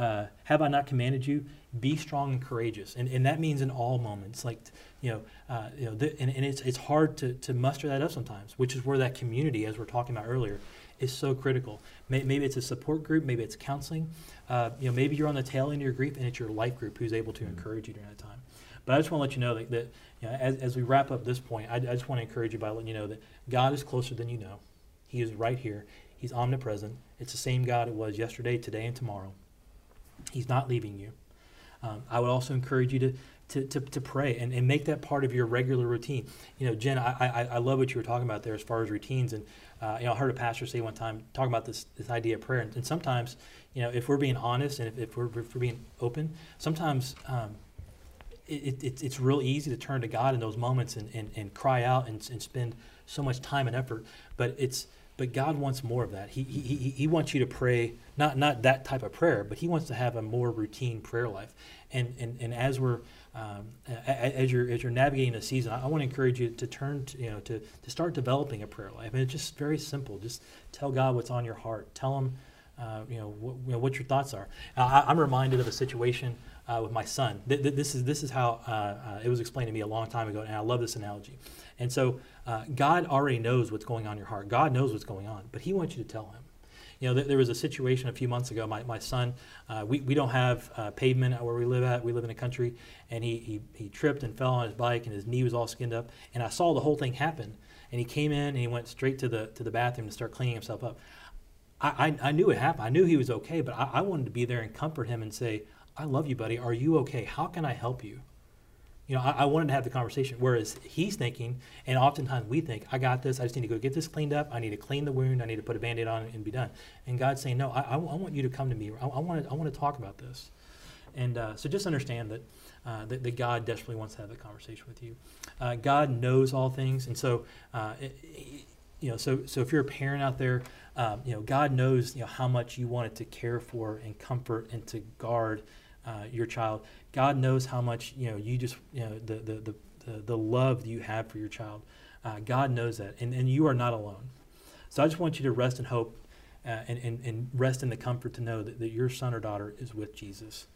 uh, have I not commanded you? Be strong and courageous, and, and that means in all moments. Like you know, uh, you know, and, and it's it's hard to, to muster that up sometimes, which is where that community, as we're talking about earlier, is so critical. Maybe it's a support group, maybe it's counseling. Uh, you know, maybe you're on the tail end of your grief, and it's your life group who's able to mm-hmm. encourage you during that time. But I just want to let you know that, that you know, as, as we wrap up this point, I, I just want to encourage you by letting you know that God is closer than you know. He is right here. He's omnipresent. It's the same God it was yesterday, today, and tomorrow. He's not leaving you. Um, I would also encourage you to, to, to, to, pray and, and make that part of your regular routine. You know, Jen, I, I, I love what you were talking about there as far as routines. And, uh, you know, I heard a pastor say one time, talking about this, this idea of prayer. And, and sometimes, you know, if we're being honest and if, if, we're, if we're being open, sometimes um, it, it, it's real easy to turn to God in those moments and, and, and cry out and, and spend so much time and effort. But it's, but God wants more of that. He, he, he, wants you to pray, not, not that type of prayer, but He wants to have a more routine prayer life. And, and, and as we're, um, as you're, as you're navigating the season, I, I want to encourage you to turn, to, you know, to, to start developing a prayer life. And it's just very simple. Just tell God what's on your heart. Tell Him, uh, you, know, what, you know, what your thoughts are. I, I'm reminded of a situation uh, with my son. Th- th- this is this is how uh, uh, it was explained to me a long time ago, and I love this analogy. And so, uh, God already knows what's going on in your heart. God knows what's going on, but He wants you to tell Him. You know, th- there was a situation a few months ago. My, my son, uh, we, we don't have uh, pavement where we live at. We live in a country, and he, he he tripped and fell on his bike, and his knee was all skinned up. And I saw the whole thing happen. And he came in and he went straight to the to the bathroom to start cleaning himself up. I, I, I knew it happened. I knew he was okay, but I, I wanted to be there and comfort him and say, I love you, buddy. Are you okay? How can I help you? You know, I, I, wanted to have the conversation. Whereas he's thinking, and oftentimes we think, I got this. I just need to go get this cleaned up. I need to clean the wound. I need to put a band aid on it and be done. And God's saying, No, I, I, I want you to come to me. I, want to, I want to talk about this. And uh, so just understand that, uh, that, that, God desperately wants to have a conversation with you. Uh, God knows all things. And so, uh, it, you know, so, so if you're a parent out there, um, you know, God knows, you know, how much you wanted to care for and comfort and to guard uh, your child. God knows how much you know you just you know the the the, the, love you have for your child. Uh, God knows that, and, and you are not alone. So I just want you to rest in hope uh, and, and, and rest in the comfort to know that, that your son or daughter is with Jesus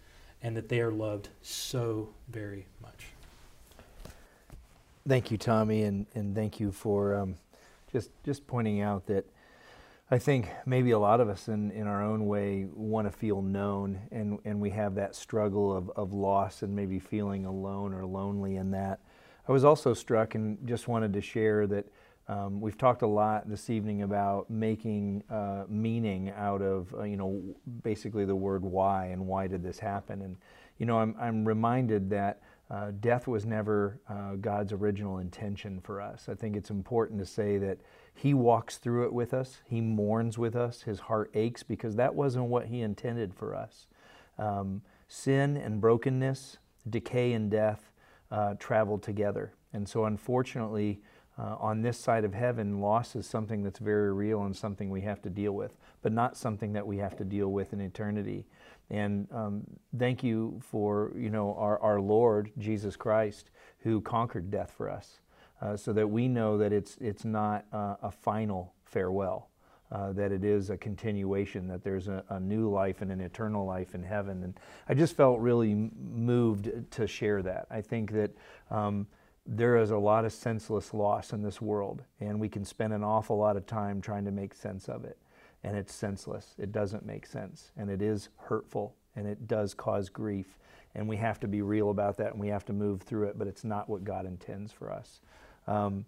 and that they are loved so very much. Thank you, Tommy, and, and thank you for um, just just pointing out that I think maybe a lot of us in, in our own way want to feel known, and, and we have that struggle of, of loss and maybe feeling alone or lonely in that. I was also struck and just wanted to share that um, we've talked a lot this evening about making uh, meaning out of, uh, you know, basically the word why and why did this happen. And, you know, I'm, I'm reminded that uh, death was never uh, God's original intention for us. I think it's important to say that he walks through it with us. He mourns with us. His heart aches because that wasn't what He intended for us. Um, sin and brokenness, decay and death uh, traveled together. And so, unfortunately, uh, on this side of heaven, loss is something that's very real and something we have to deal with, but not something that we have to deal with in eternity. And um, thank you for you know our, our Lord Jesus Christ who conquered death for us uh, so that we know that it's, it's not uh, a final farewell, uh, that it is a continuation, that there's a, a, new life and an eternal life in heaven. And I just felt really moved to share that. I think that um, there is a lot of senseless loss in this world, and we can spend an awful lot of time trying to make sense of it. And it's senseless. It doesn't make sense. And it is hurtful, and it does cause grief. And we have to be real about that, and we have to move through it, but it's not what God intends for us. Um,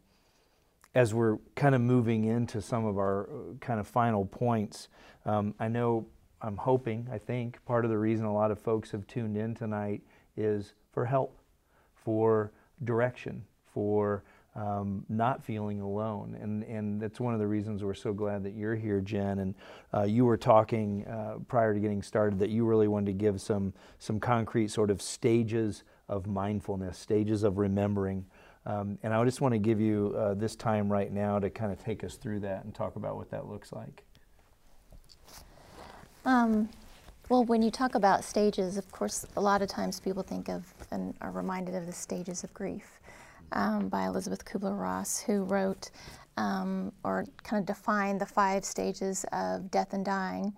as we're kind of moving into some of our uh, kind of final points, um, I know I'm hoping, I think, part of the reason a lot of folks have tuned in tonight is for help, for direction, for um, not feeling alone. And, and that's one of the reasons we're so glad that you're here, Jen. And uh, you were talking uh, prior to getting started that you really wanted to give some, some concrete sort of stages of mindfulness, stages of remembering. Um, and I just want to give you uh, this time right now to kind of take us through that and talk about what that looks like. Um, well, when you talk about stages, of course, a lot of times people think of and are reminded of the stages of grief um, by Elizabeth Kubler Ross, who wrote um, or kind of defined the five stages of death and dying.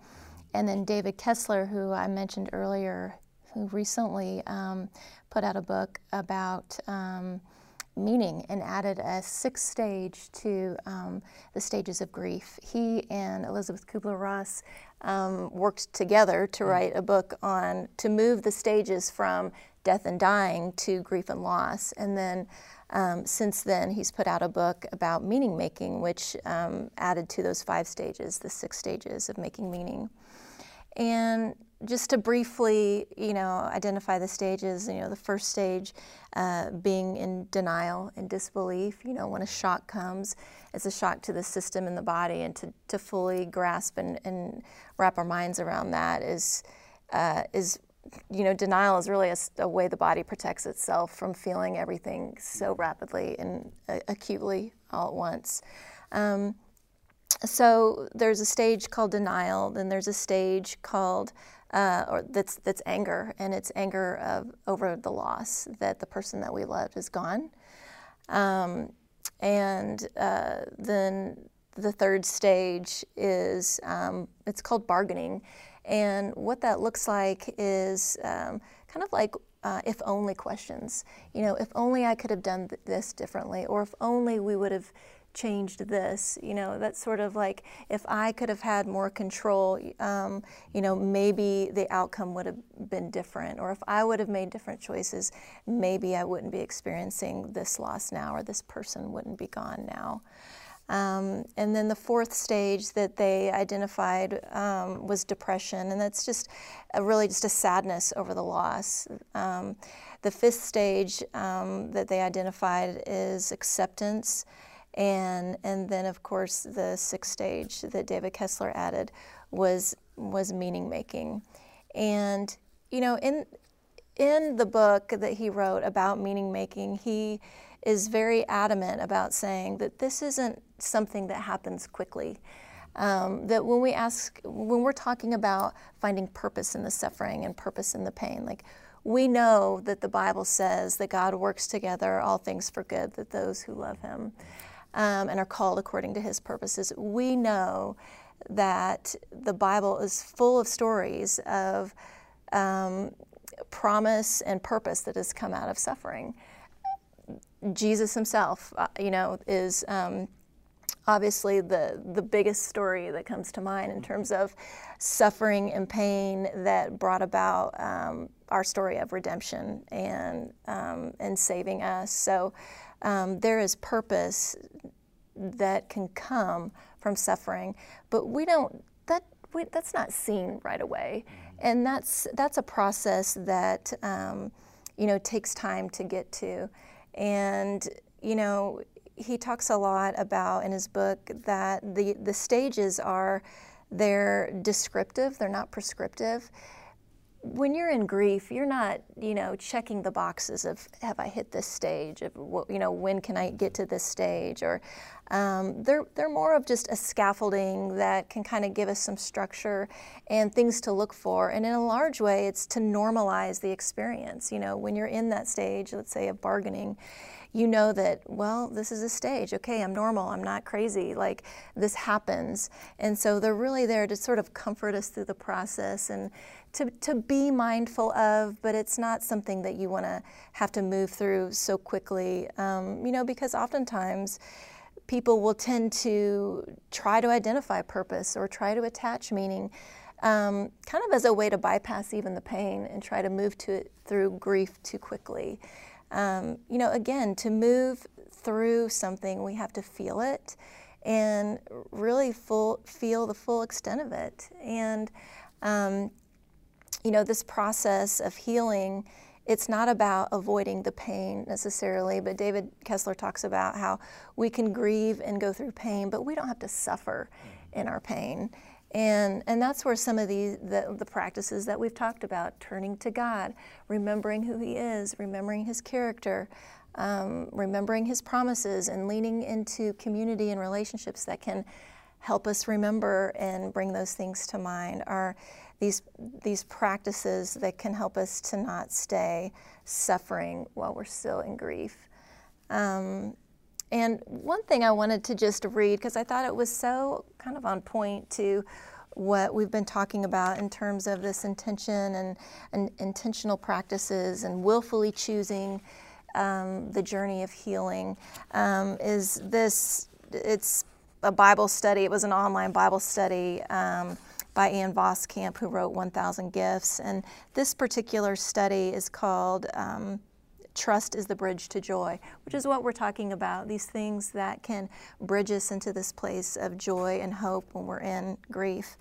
And then David Kessler, who I mentioned earlier, who recently um, put out a book about um, meaning and added a sixth stage to um, the stages of grief. He and Elizabeth Kubler Ross um, worked together to mm. write a book on to move the stages from death and dying to grief and loss. And then um, since then, he's put out a book about meaning making, which um, added to those five stages, the six stages of making meaning. And just to briefly, you know, identify the stages, you know, the first stage uh, being in denial and disbelief, you know, when a shock comes, it's a shock to the system and the body, and to, to fully grasp and, and wrap our minds around that is, uh, is you know, denial is really a, a, way the body protects itself from feeling everything so rapidly and uh, acutely all at once. Um, so there's a stage called denial, then there's a stage called uh, or that's that's anger, and it's anger of, over the loss that the person that we loved is gone. Um, and uh, then the third stage is um, it's called bargaining, and what that looks like is um, kind of like uh, if only questions. You know, if only I could have done th- this differently, or if only we would have changed this. You know, that's sort of like if I could have had more control, um, you know, maybe the outcome would have been different. Or if I would have made different choices, maybe I wouldn't be experiencing this loss now, or this person wouldn't be gone now. Um, and then the fourth stage that they identified um, was depression, and that's just really just a sadness over the loss. Um, the fifth stage um, that they identified is acceptance. And, and then, of course, the sixth stage that David Kessler added was, was meaning making. And, you know, in, in the book that he wrote about meaning making, he is very adamant about saying that this isn't something that happens quickly. Um, that when we ask, when we're talking about finding purpose in the suffering and purpose in the pain, like we know that the Bible says that God works together all things for good, that those who love Him um, and are called according to his purposes. We know that the Bible is full of stories of um, promise and purpose that has come out of suffering. Jesus himself, uh, you know, is um, obviously the, the biggest story that comes to mind in terms of suffering and pain that brought about um, our story of redemption and, um, and saving us. So um, there is purpose that can come from suffering, but we don't. That we, that's not seen right away, mm-hmm. and that's that's a process that um, you know takes time to get to, and you know he talks a lot about in his book that the the stages are they're descriptive, they're not prescriptive when you're in grief, you're not, you know, checking the boxes of have I hit this stage, of you know, when can I get to this stage, or um, they're they're more of just a scaffolding that can kind of give us some structure and things to look for. And in a large way, it's to normalize the experience. You know, when you're in that stage, let's say of bargaining, you know that, well, this is a stage. Okay, I'm normal. I'm not crazy. Like, this happens. And so they're really there to sort of comfort us through the process and to, to be mindful of, but it's not something that you want to have to move through so quickly, um, you know, because oftentimes people will tend to try to identify purpose or try to attach meaning. Um, kind of as a way to bypass even the pain and try to move to it through grief too quickly. Um, you know, again, to move through something, we have to feel it and really full, feel the full extent of it. And um, you know, this process of healing, it's not about avoiding the pain necessarily, but David Kessler talks about how we can grieve and go through pain, but we don't have to suffer in our pain. And, and that's where some of the, the, the, practices that we've talked about turning to God, remembering who He is, remembering His character, um, remembering His promises, and leaning into community and relationships that can help us remember and bring those things to mind are these, these practices that can help us to not stay suffering while we're still in grief. Um, and one thing I wanted to just read, because I thought it was so kind of on point to what we've been talking about in terms of this intention and, and intentional practices and willfully choosing um, the journey of healing, um, is this, it's a Bible study, it was an online Bible study um, by Ann Voskamp, who wrote 1,000 Gifts. And this particular study is called um, Trust is the Bridge to Joy, which is what we're talking about these things that can bridge us into this place of joy and hope when we're in grief.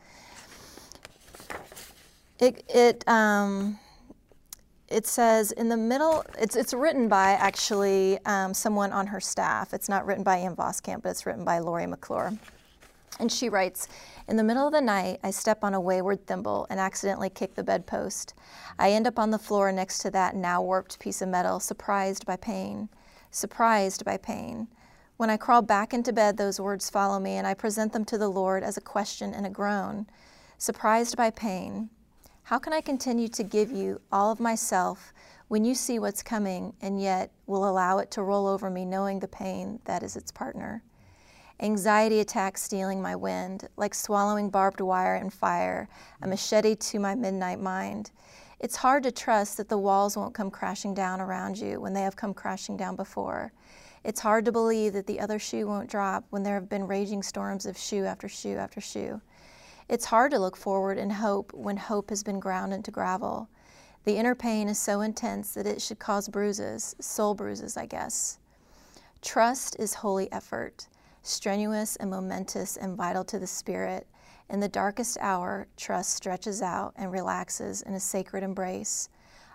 It, it, um, it says in the middle, it's, it's written by actually um, someone on her staff. It's not written by Ann Voskamp, but it's written by Laurie McClure. And she writes, In the middle of the night, I step on a wayward thimble and accidentally kick the bedpost. I end up on the floor next to that now warped piece of metal, surprised by pain. Surprised by pain. When I crawl back into bed, those words follow me, and I present them to the Lord as a question and a groan. Surprised by pain. How can I continue to give you all of myself when you see what's coming and yet will allow it to roll over me, knowing the pain that is its partner? Anxiety attacks stealing my wind, like swallowing barbed wire and fire, a machete to my midnight mind. It's hard to trust that the walls won't come crashing down around you when they have come crashing down before. It's hard to believe that the other shoe won't drop when there have been raging storms of shoe after shoe after shoe. It's hard to look forward and hope when hope has been ground into gravel. The inner pain is so intense that it should cause bruises, soul bruises, I guess. Trust is holy effort, strenuous and momentous and vital to the spirit. In the darkest hour, trust stretches out and relaxes in a sacred embrace.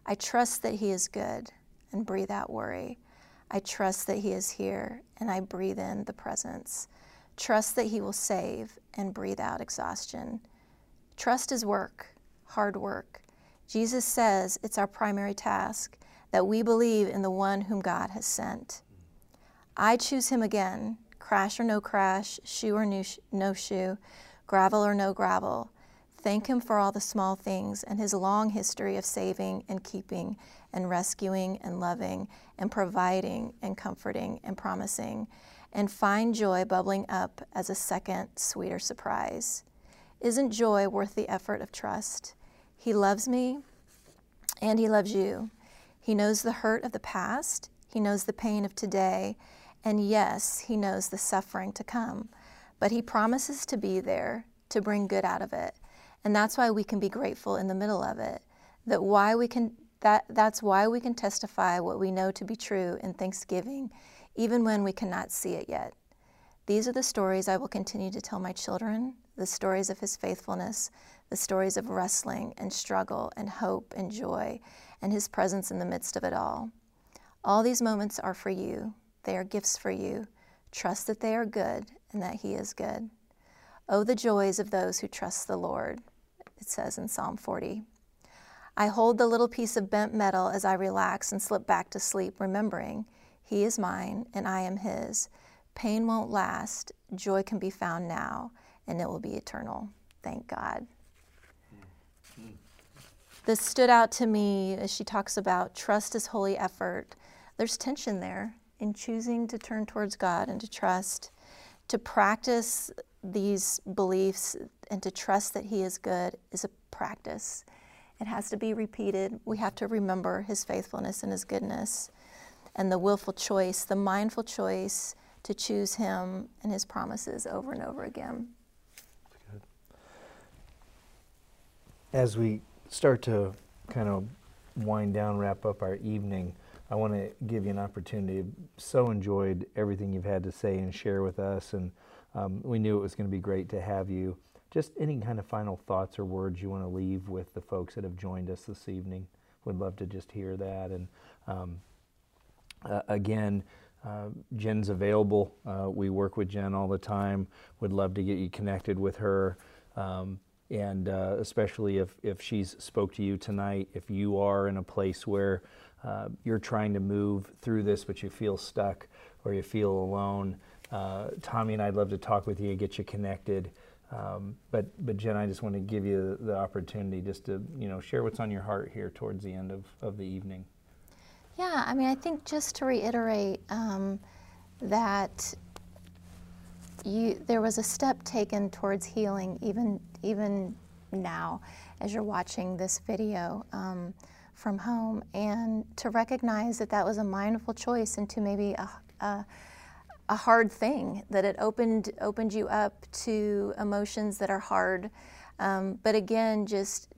I trust that He is good and breathe out worry. I trust that He is here and I breathe in the presence. Trust that He will save and breathe out exhaustion. Trust is work, hard work. Jesus says it's our primary task that we believe in the one whom God has sent. I choose Him again, crash or no crash, shoe or no shoe, gravel or no gravel. Thank Him for all the small things and His long history of saving and keeping and rescuing and loving and providing and comforting and promising and find joy bubbling up as a second, sweeter surprise. Isn't joy worth the effort of trust? He loves me and He loves you. He knows the hurt of the past, He knows the pain of today, and yes, He knows the suffering to come. But He promises to be there to bring good out of it. And that's why we can be grateful in the middle of it. That why we can that that's why we can testify what we know to be true in thanksgiving even when we cannot see it yet. These are the stories I will continue to tell my children the stories of his faithfulness, the stories of wrestling and struggle and hope and joy, and his presence in the midst of it all. All these moments are for you, they are gifts for you. Trust that they are good and that he is good. Oh, the joys of those who trust the Lord, it says in Psalm 40. I hold the little piece of bent metal as I relax and slip back to sleep, remembering he is mine and I am His. Pain won't last, joy can be found now, and it will be eternal. Thank God. This stood out to me as she talks about trust is holy effort. There's tension there in choosing to turn towards God and to trust, to practice these beliefs and to trust that He is good is a practice. It has to be repeated. We have to remember His faithfulness and His goodness and the willful choice, the mindful choice to choose Him and His promises over and over again. As we start to kind of wind down, wrap up our evening, I want to give you an opportunity. So enjoyed everything you've had to say and share with us, and um, we knew it was going to be great to have you. Just any kind of final thoughts or words you want to leave with the folks that have joined us this evening. Would love to just hear that, and um, uh, again, uh, Jen's available. Uh, we work with Jen all the time. Would love to get you connected with her. Um, and uh, especially if, if she's spoke to you tonight, if you are in a place where uh, you're trying to move through this but you feel stuck or you feel alone, uh, Tommy and I'd love to talk with you, and get you connected. Um, but but Jen, I just want to give you the opportunity just to you know share what's on your heart here towards the end of, of the evening. Yeah, I mean, I think just to reiterate um, that you there was a step taken towards healing even even now as you're watching this video um, from home and to recognize that that was a mindful choice into maybe a, a, a hard thing that it opened opened you up to emotions that are hard. Um, but again just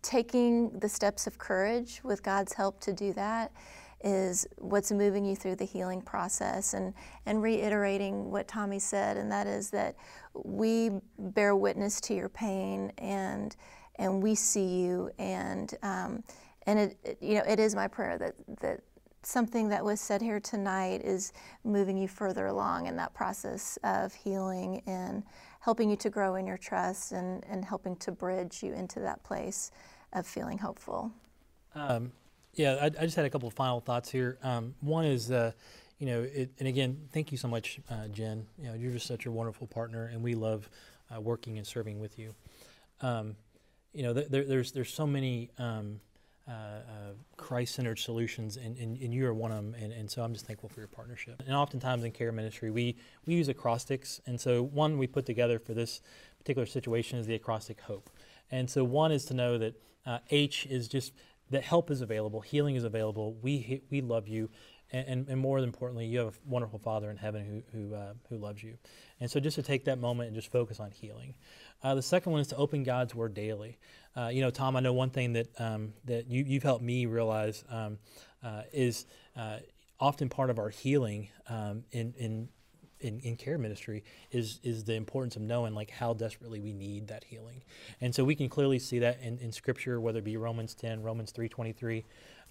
taking the steps of courage with God's help to do that is what's moving you through the healing process and, and reiterating what Tommy said, and that is that we bear witness to your pain and and we see you and um, and it, it, you know it is my prayer that that something that was said here tonight is moving you further along in that process of healing and helping you to grow in your trust and, and helping to bridge you into that place of feeling hopeful. Um, yeah, I, I, just had a couple of final thoughts here. Um, one is, uh, you know, it, and again, thank you so much, uh, Jen. You know, you're just such a wonderful partner, and we love uh, working and serving with you. Um, you know, there, there's there's so many um, uh, uh, Christ-centered solutions, and, and, and, you are one of them. And, and, so I'm just thankful for your partnership. And oftentimes in care ministry, we we use acrostics, and so one we put together for this particular situation is the acrostic hope. And so one is to know that uh, H is just that help is available, healing is available. We we love you, and, and, and more importantly, you have a wonderful Father in heaven who who uh, who loves you. And so just to take that moment and just focus on healing. Uh, the second one is to open God's Word daily. Uh, you know, Tom, I know one thing that um, that you, you've helped me realize um, uh, is uh, often part of our healing um, in, in in, in, care ministry is is the importance of knowing like how desperately we need that healing, and so we can clearly see that in, in Scripture, whether it be Romans ten, Romans three twenty three,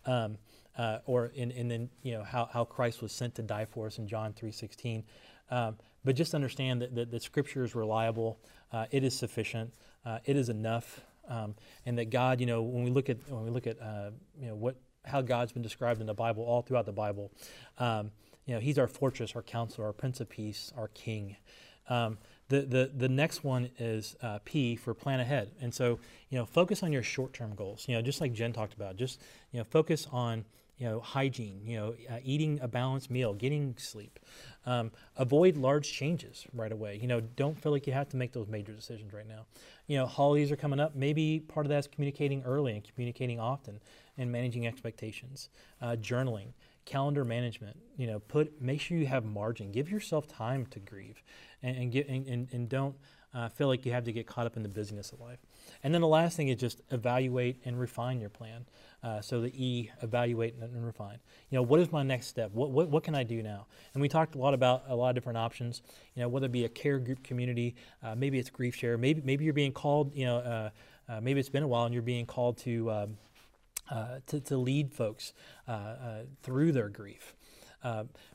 um, uh, or in and then you know how, how Christ was sent to die for us in John three sixteen. Um, but just understand that, that, that Scripture is reliable, uh, it is sufficient, uh, it is enough, um, and that God, you know, when we look at when we look at uh, you know what how God's been described in the Bible, all throughout the Bible, um, you know, He's our fortress, our counselor, our Prince of Peace, our King. Um, the, the, the next one is uh, P for plan ahead. And so, you know, focus on your short term goals. You know, just like Jen talked about, just, you know, focus on you know, hygiene, you know, uh, eating a balanced meal, getting sleep. Um, avoid large changes right away. You know, don't feel like you have to make those major decisions right now. You know, holidays are coming up. Maybe part of that is communicating early and communicating often and managing expectations. Uh, journaling, calendar management. You know, put make sure you have margin. Give yourself time to grieve, and and get and, and, and don't uh, feel like you have to get caught up in the busyness of life. And then the last thing is just evaluate and refine your plan. Uh, so the E, evaluate and, refine. You know, what is my next step? What, what, what can I do now? And we talked a lot about a lot of different options. You know, whether it be a care group community, uh, maybe it's grief share, maybe maybe you're being called. You know, uh, uh maybe it's been a while and you're being called to um, uh, to, to, lead folks uh, through their grief.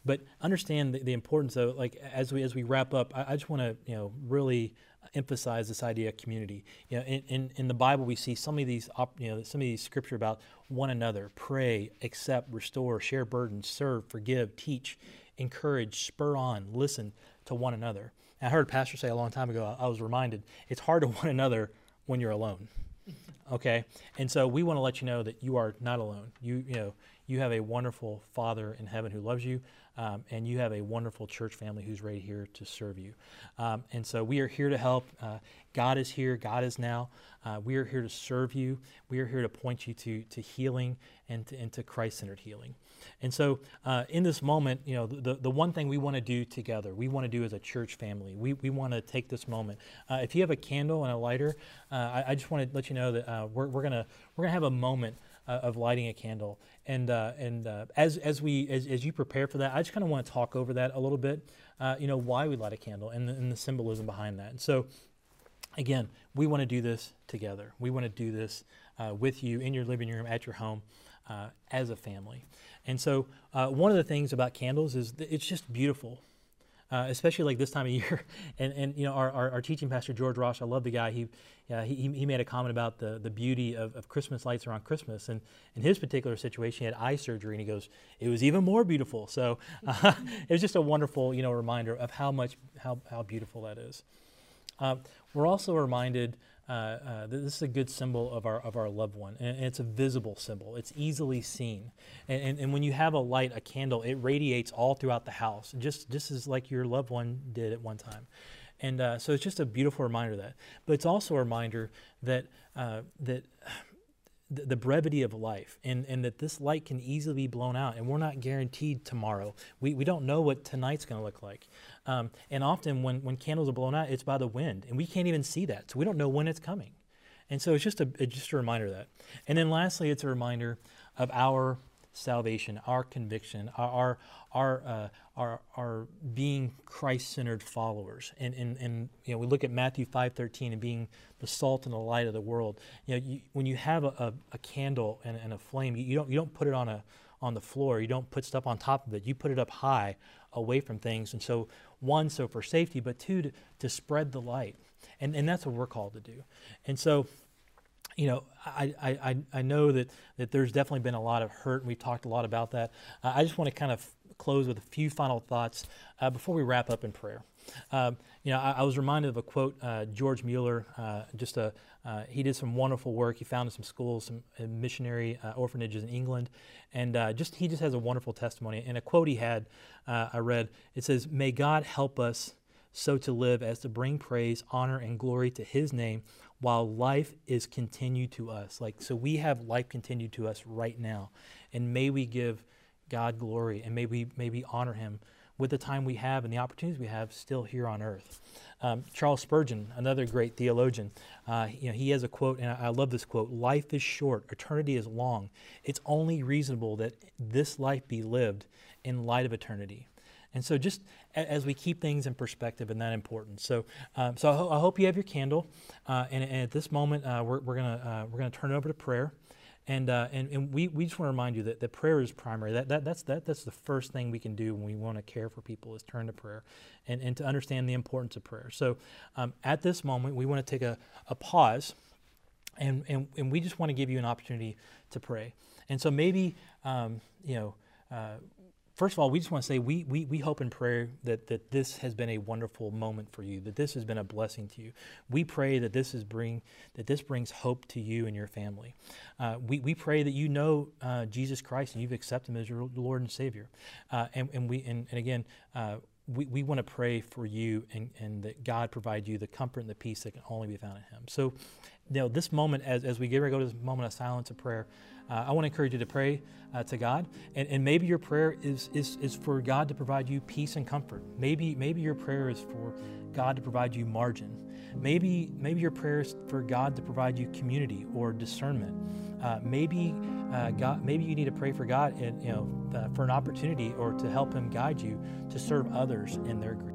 but understand the, the, importance of like as we as we wrap up. I, I just want to you know really emphasize this idea of community. You know, in, in, in, the Bible, we see some of these, you know, some of these scripture about one another: pray, accept, restore, share burdens, serve, forgive, teach, encourage, spur on, listen to one another. And I heard a pastor say a long time ago. I was reminded it's hard to (laughs) one another when you're alone. Okay, and so we want to let you know that you are not alone. You you know you have a wonderful Father in heaven who loves you. Um, and you have a wonderful church family who's right here to serve you. Um, and so we are here to help. Uh, God is here. God is now. Uh, we are here to serve you. We are here to point you to, to healing and to, and to Christ centered healing. And so, uh, in this moment, you know, the, the one thing we want to do together, we want to do as a church family, we, we want to take this moment. Uh, if you have a candle and a lighter, uh, I, I, just want to let you know that uh, we're, we're going we're gonna have a moment uh, of lighting a candle. And uh, and uh, as as we as, as you prepare for that, I just kind of want to talk over that a little bit. Uh, you know why we light a candle and the, and the symbolism behind that. And so, again, we want to do this together. We want to do this uh, with you in your living room at your home uh, as a family. And so, one of the things about candles is it's just beautiful uh, especially like this time of (laughs) year. And, and you know, our, our, our, teaching pastor, George Ross, I love the guy. He, uh, he, he made a comment about the, the beauty of, of Christmas lights around Christmas. And in his particular situation, he had eye surgery, and he goes, it was even more beautiful. So (laughs) uh, it was just a wonderful, you know, reminder of how much, how, how beautiful that is. Uh, we're also reminded uh, uh, this is a good symbol of our of our loved one, and it's a visible symbol. It's easily seen, and, and, and when you have a light, a candle, it radiates all throughout the house, just just as like your loved one did at one time. And uh, so it's just a beautiful reminder that. But it's also a reminder that uh, that (sighs) the, the brevity of life and, and that this light can easily be blown out and we're not guaranteed tomorrow. We, we don't know what tonight's going to look like. Um, and often when, when candles are blown out, it's by the wind and we can't even see that. So we don't know when it's coming. And so it's just a, just a reminder of that. And then lastly, it's a reminder of our salvation, our conviction, our, our, uh, our, our being Christ-centered followers. And, and, and you know, we look at Matthew 5.13 and being the salt and the light of the world. You know, you, when you have a, a, a candle and, and, a flame, you, you, don't, you don't put it on, a, on the floor. You don't put stuff on top of it. You put it up high away from things. And so, one, so for safety, but two, to, to spread the light. And, and that's what we're called to do. And so you know, I, I, I know that, that there's definitely been a lot of hurt, and we've talked a lot about that. Uh, I just want to kind of close with a few final thoughts uh, before we wrap up in prayer. Um, you know, I, I, was reminded of a quote uh, George Mueller. Uh, just a uh, he did some wonderful work. He founded some schools, some uh, missionary orphanages in England, and just he just has a wonderful testimony. And a quote he had, I read. It says, "May God help us." So to live as to bring praise, honor, and glory to His name while life is continued to us. Like, so we have life continued to us right now. And may we give God glory and may we, may we honor Him with the time we have and the opportunities we have still here on earth. Um, Charles Spurgeon, another great theologian, uh, you know, he has a quote, and I, I love this quote Life is short, eternity is long. It's only reasonable that this life be lived in light of eternity. And so, just as we keep things in perspective, and that important. So, um, so I, ho- I, hope you have your candle. Uh, and, and, at this moment, uh, we're, we're gonna uh, we're gonna turn it over to prayer. And, uh, and, and we, we just want to remind you that, that prayer is primary. That, that, that's, that, that's the first thing we can do when we want to care for people is turn to prayer and, and to understand the importance of prayer. So um, at this moment, we want to take a, a pause and, and, and we just want to give you an opportunity to pray. And so maybe, um, you know, uh, first of all, we just want to say we, we, we hope and pray that, that this has been a wonderful moment for you, that this has been a blessing to you. We pray that this is bring that this brings hope to you and your family. Uh, we, we pray that you know uh, Jesus Christ and you've accepted him as your Lord and Savior. Uh, and, and we and, and again uh, we, we want to pray for you and, and that God provide you the comfort and the peace that can only be found in Him. So, you this moment, as, as we get ready to go to this moment of silence and prayer, uh, I want to encourage you to pray uh, to God. And, and maybe your prayer is, is, is for God to provide you peace and comfort. Maybe, maybe your prayer is for God to provide you margin. Maybe, maybe your prayer is for God to provide you community or discernment. Uh, maybe, uh, God, maybe you need to pray for God, and, you know, for an opportunity or to help Him guide you to serve others in their grief.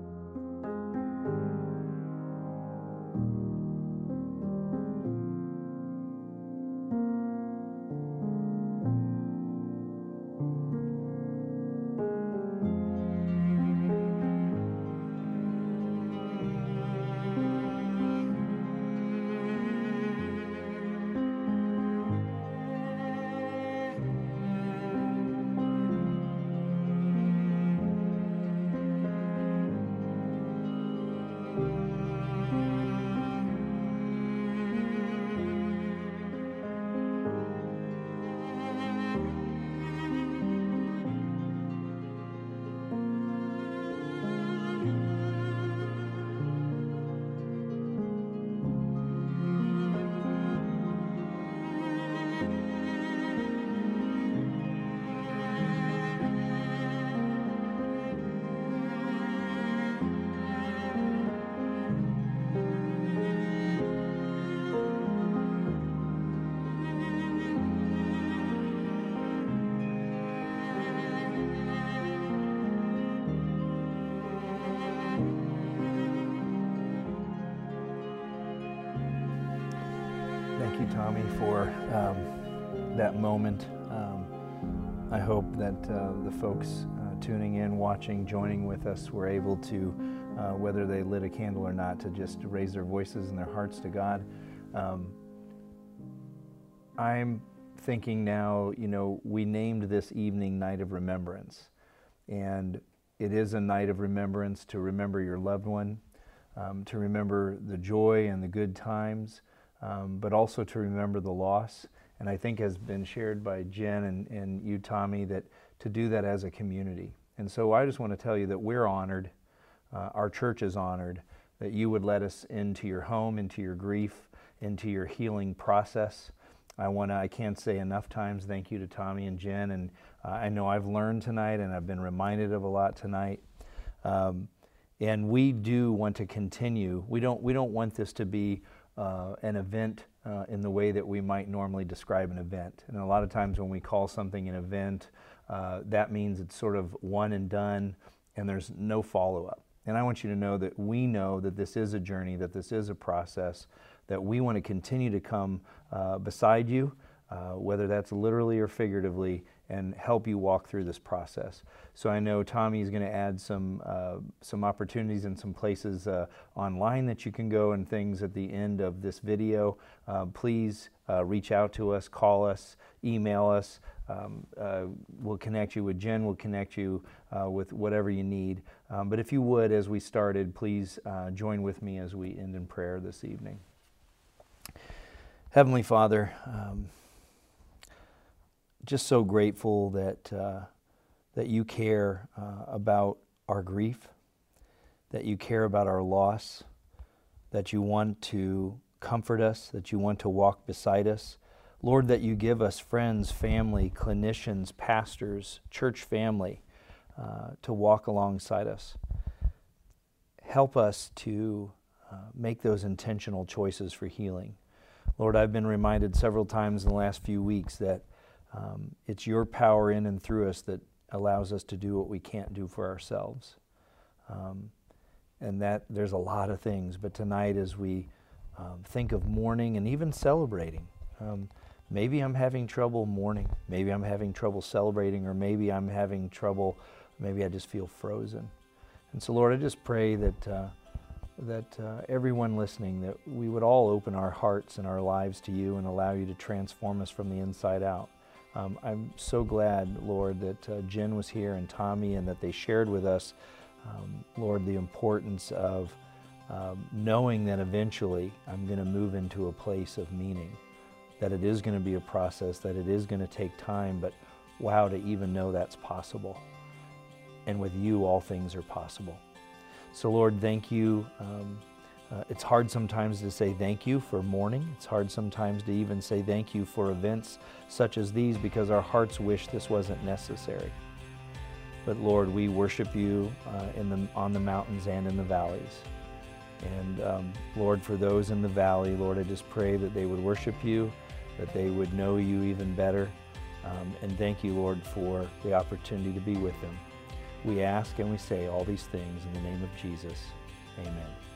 That uh, the folks uh, tuning in, watching, joining with us were able to, uh, whether they lit a candle or not, to just raise their voices and their hearts to God. Um, I'm thinking now, you know, we named this evening Night of Remembrance. And it is a night of remembrance to remember your loved one, um, to remember the joy and the good times, um, but also to remember the loss. And I think has been shared by Jen and, and you, Tommy, that to do that as a community. And so I just want to tell you that we're honored, uh, our church is honored, that you would let us into your home, into your grief, into your healing process. I want to, I can't say enough times thank you to Tommy and Jen. And uh, I know I've learned tonight and I've been reminded of a lot tonight. Um, and we do want to continue. We don't, we don't want this to be uh, an event uh, in the way that we might normally describe an event. And a lot of times when we call something an event, uh, that means it's sort of one and done and there's no follow up. And I want you to know that we know that this is a journey, that this is a process, that we want to continue to come uh, beside you, uh, whether that's literally or figuratively, and help you walk through this process. So I know Tommy is going to add some uh, some opportunities and some places uh, online that you can go and things at the end of this video. Uh, please uh, reach out to us, call us, email us. Um, uh, we'll connect you with Jen. We'll connect you uh, with whatever you need. Um, but if you would, as we started, please join with me as we end in prayer this evening. Heavenly Father. Um, just so grateful that, uh, that you care uh, about our grief, that you care about our loss, that you want to comfort us, that you want to walk beside us. Lord, that you give us friends, family, clinicians, pastors, church family uh, to walk alongside us. Help us to uh, make those intentional choices for healing. Lord, I've been reminded several times in the last few weeks that um, it's your power in and through us that allows us to do what we can't do for ourselves. Um, and that there's a lot of things, but tonight as we um, think of mourning and even celebrating, um, maybe I'm having trouble mourning, maybe I'm having trouble celebrating, or maybe I'm having trouble, maybe I just feel frozen. And so, Lord, I just pray that. Uh, that uh, everyone listening, that we would all open our hearts and our lives to you and allow you to transform us from the inside out. Um, I'm so glad, Lord, that uh, Jen was here and Tommy and that they shared with us, um, Lord, the importance of um, knowing that eventually I'm going to move into a place of meaning, that it is going to be a process, that it is going to take time, but wow, to even know that's possible. And with you, all things are possible. So, Lord, thank you. Uh, it's hard sometimes to say thank you for mourning. It's hard sometimes to even say thank you for events such as these because our hearts wish this wasn't necessary. But Lord, we worship you uh, in the, on the mountains and in the valleys. And um, Lord, for those in the valley, Lord, I just pray that they would worship you, that they would know you even better. Um, and thank you, Lord, for the opportunity to be with them. We ask and we say all these things in the name of Jesus. Amen.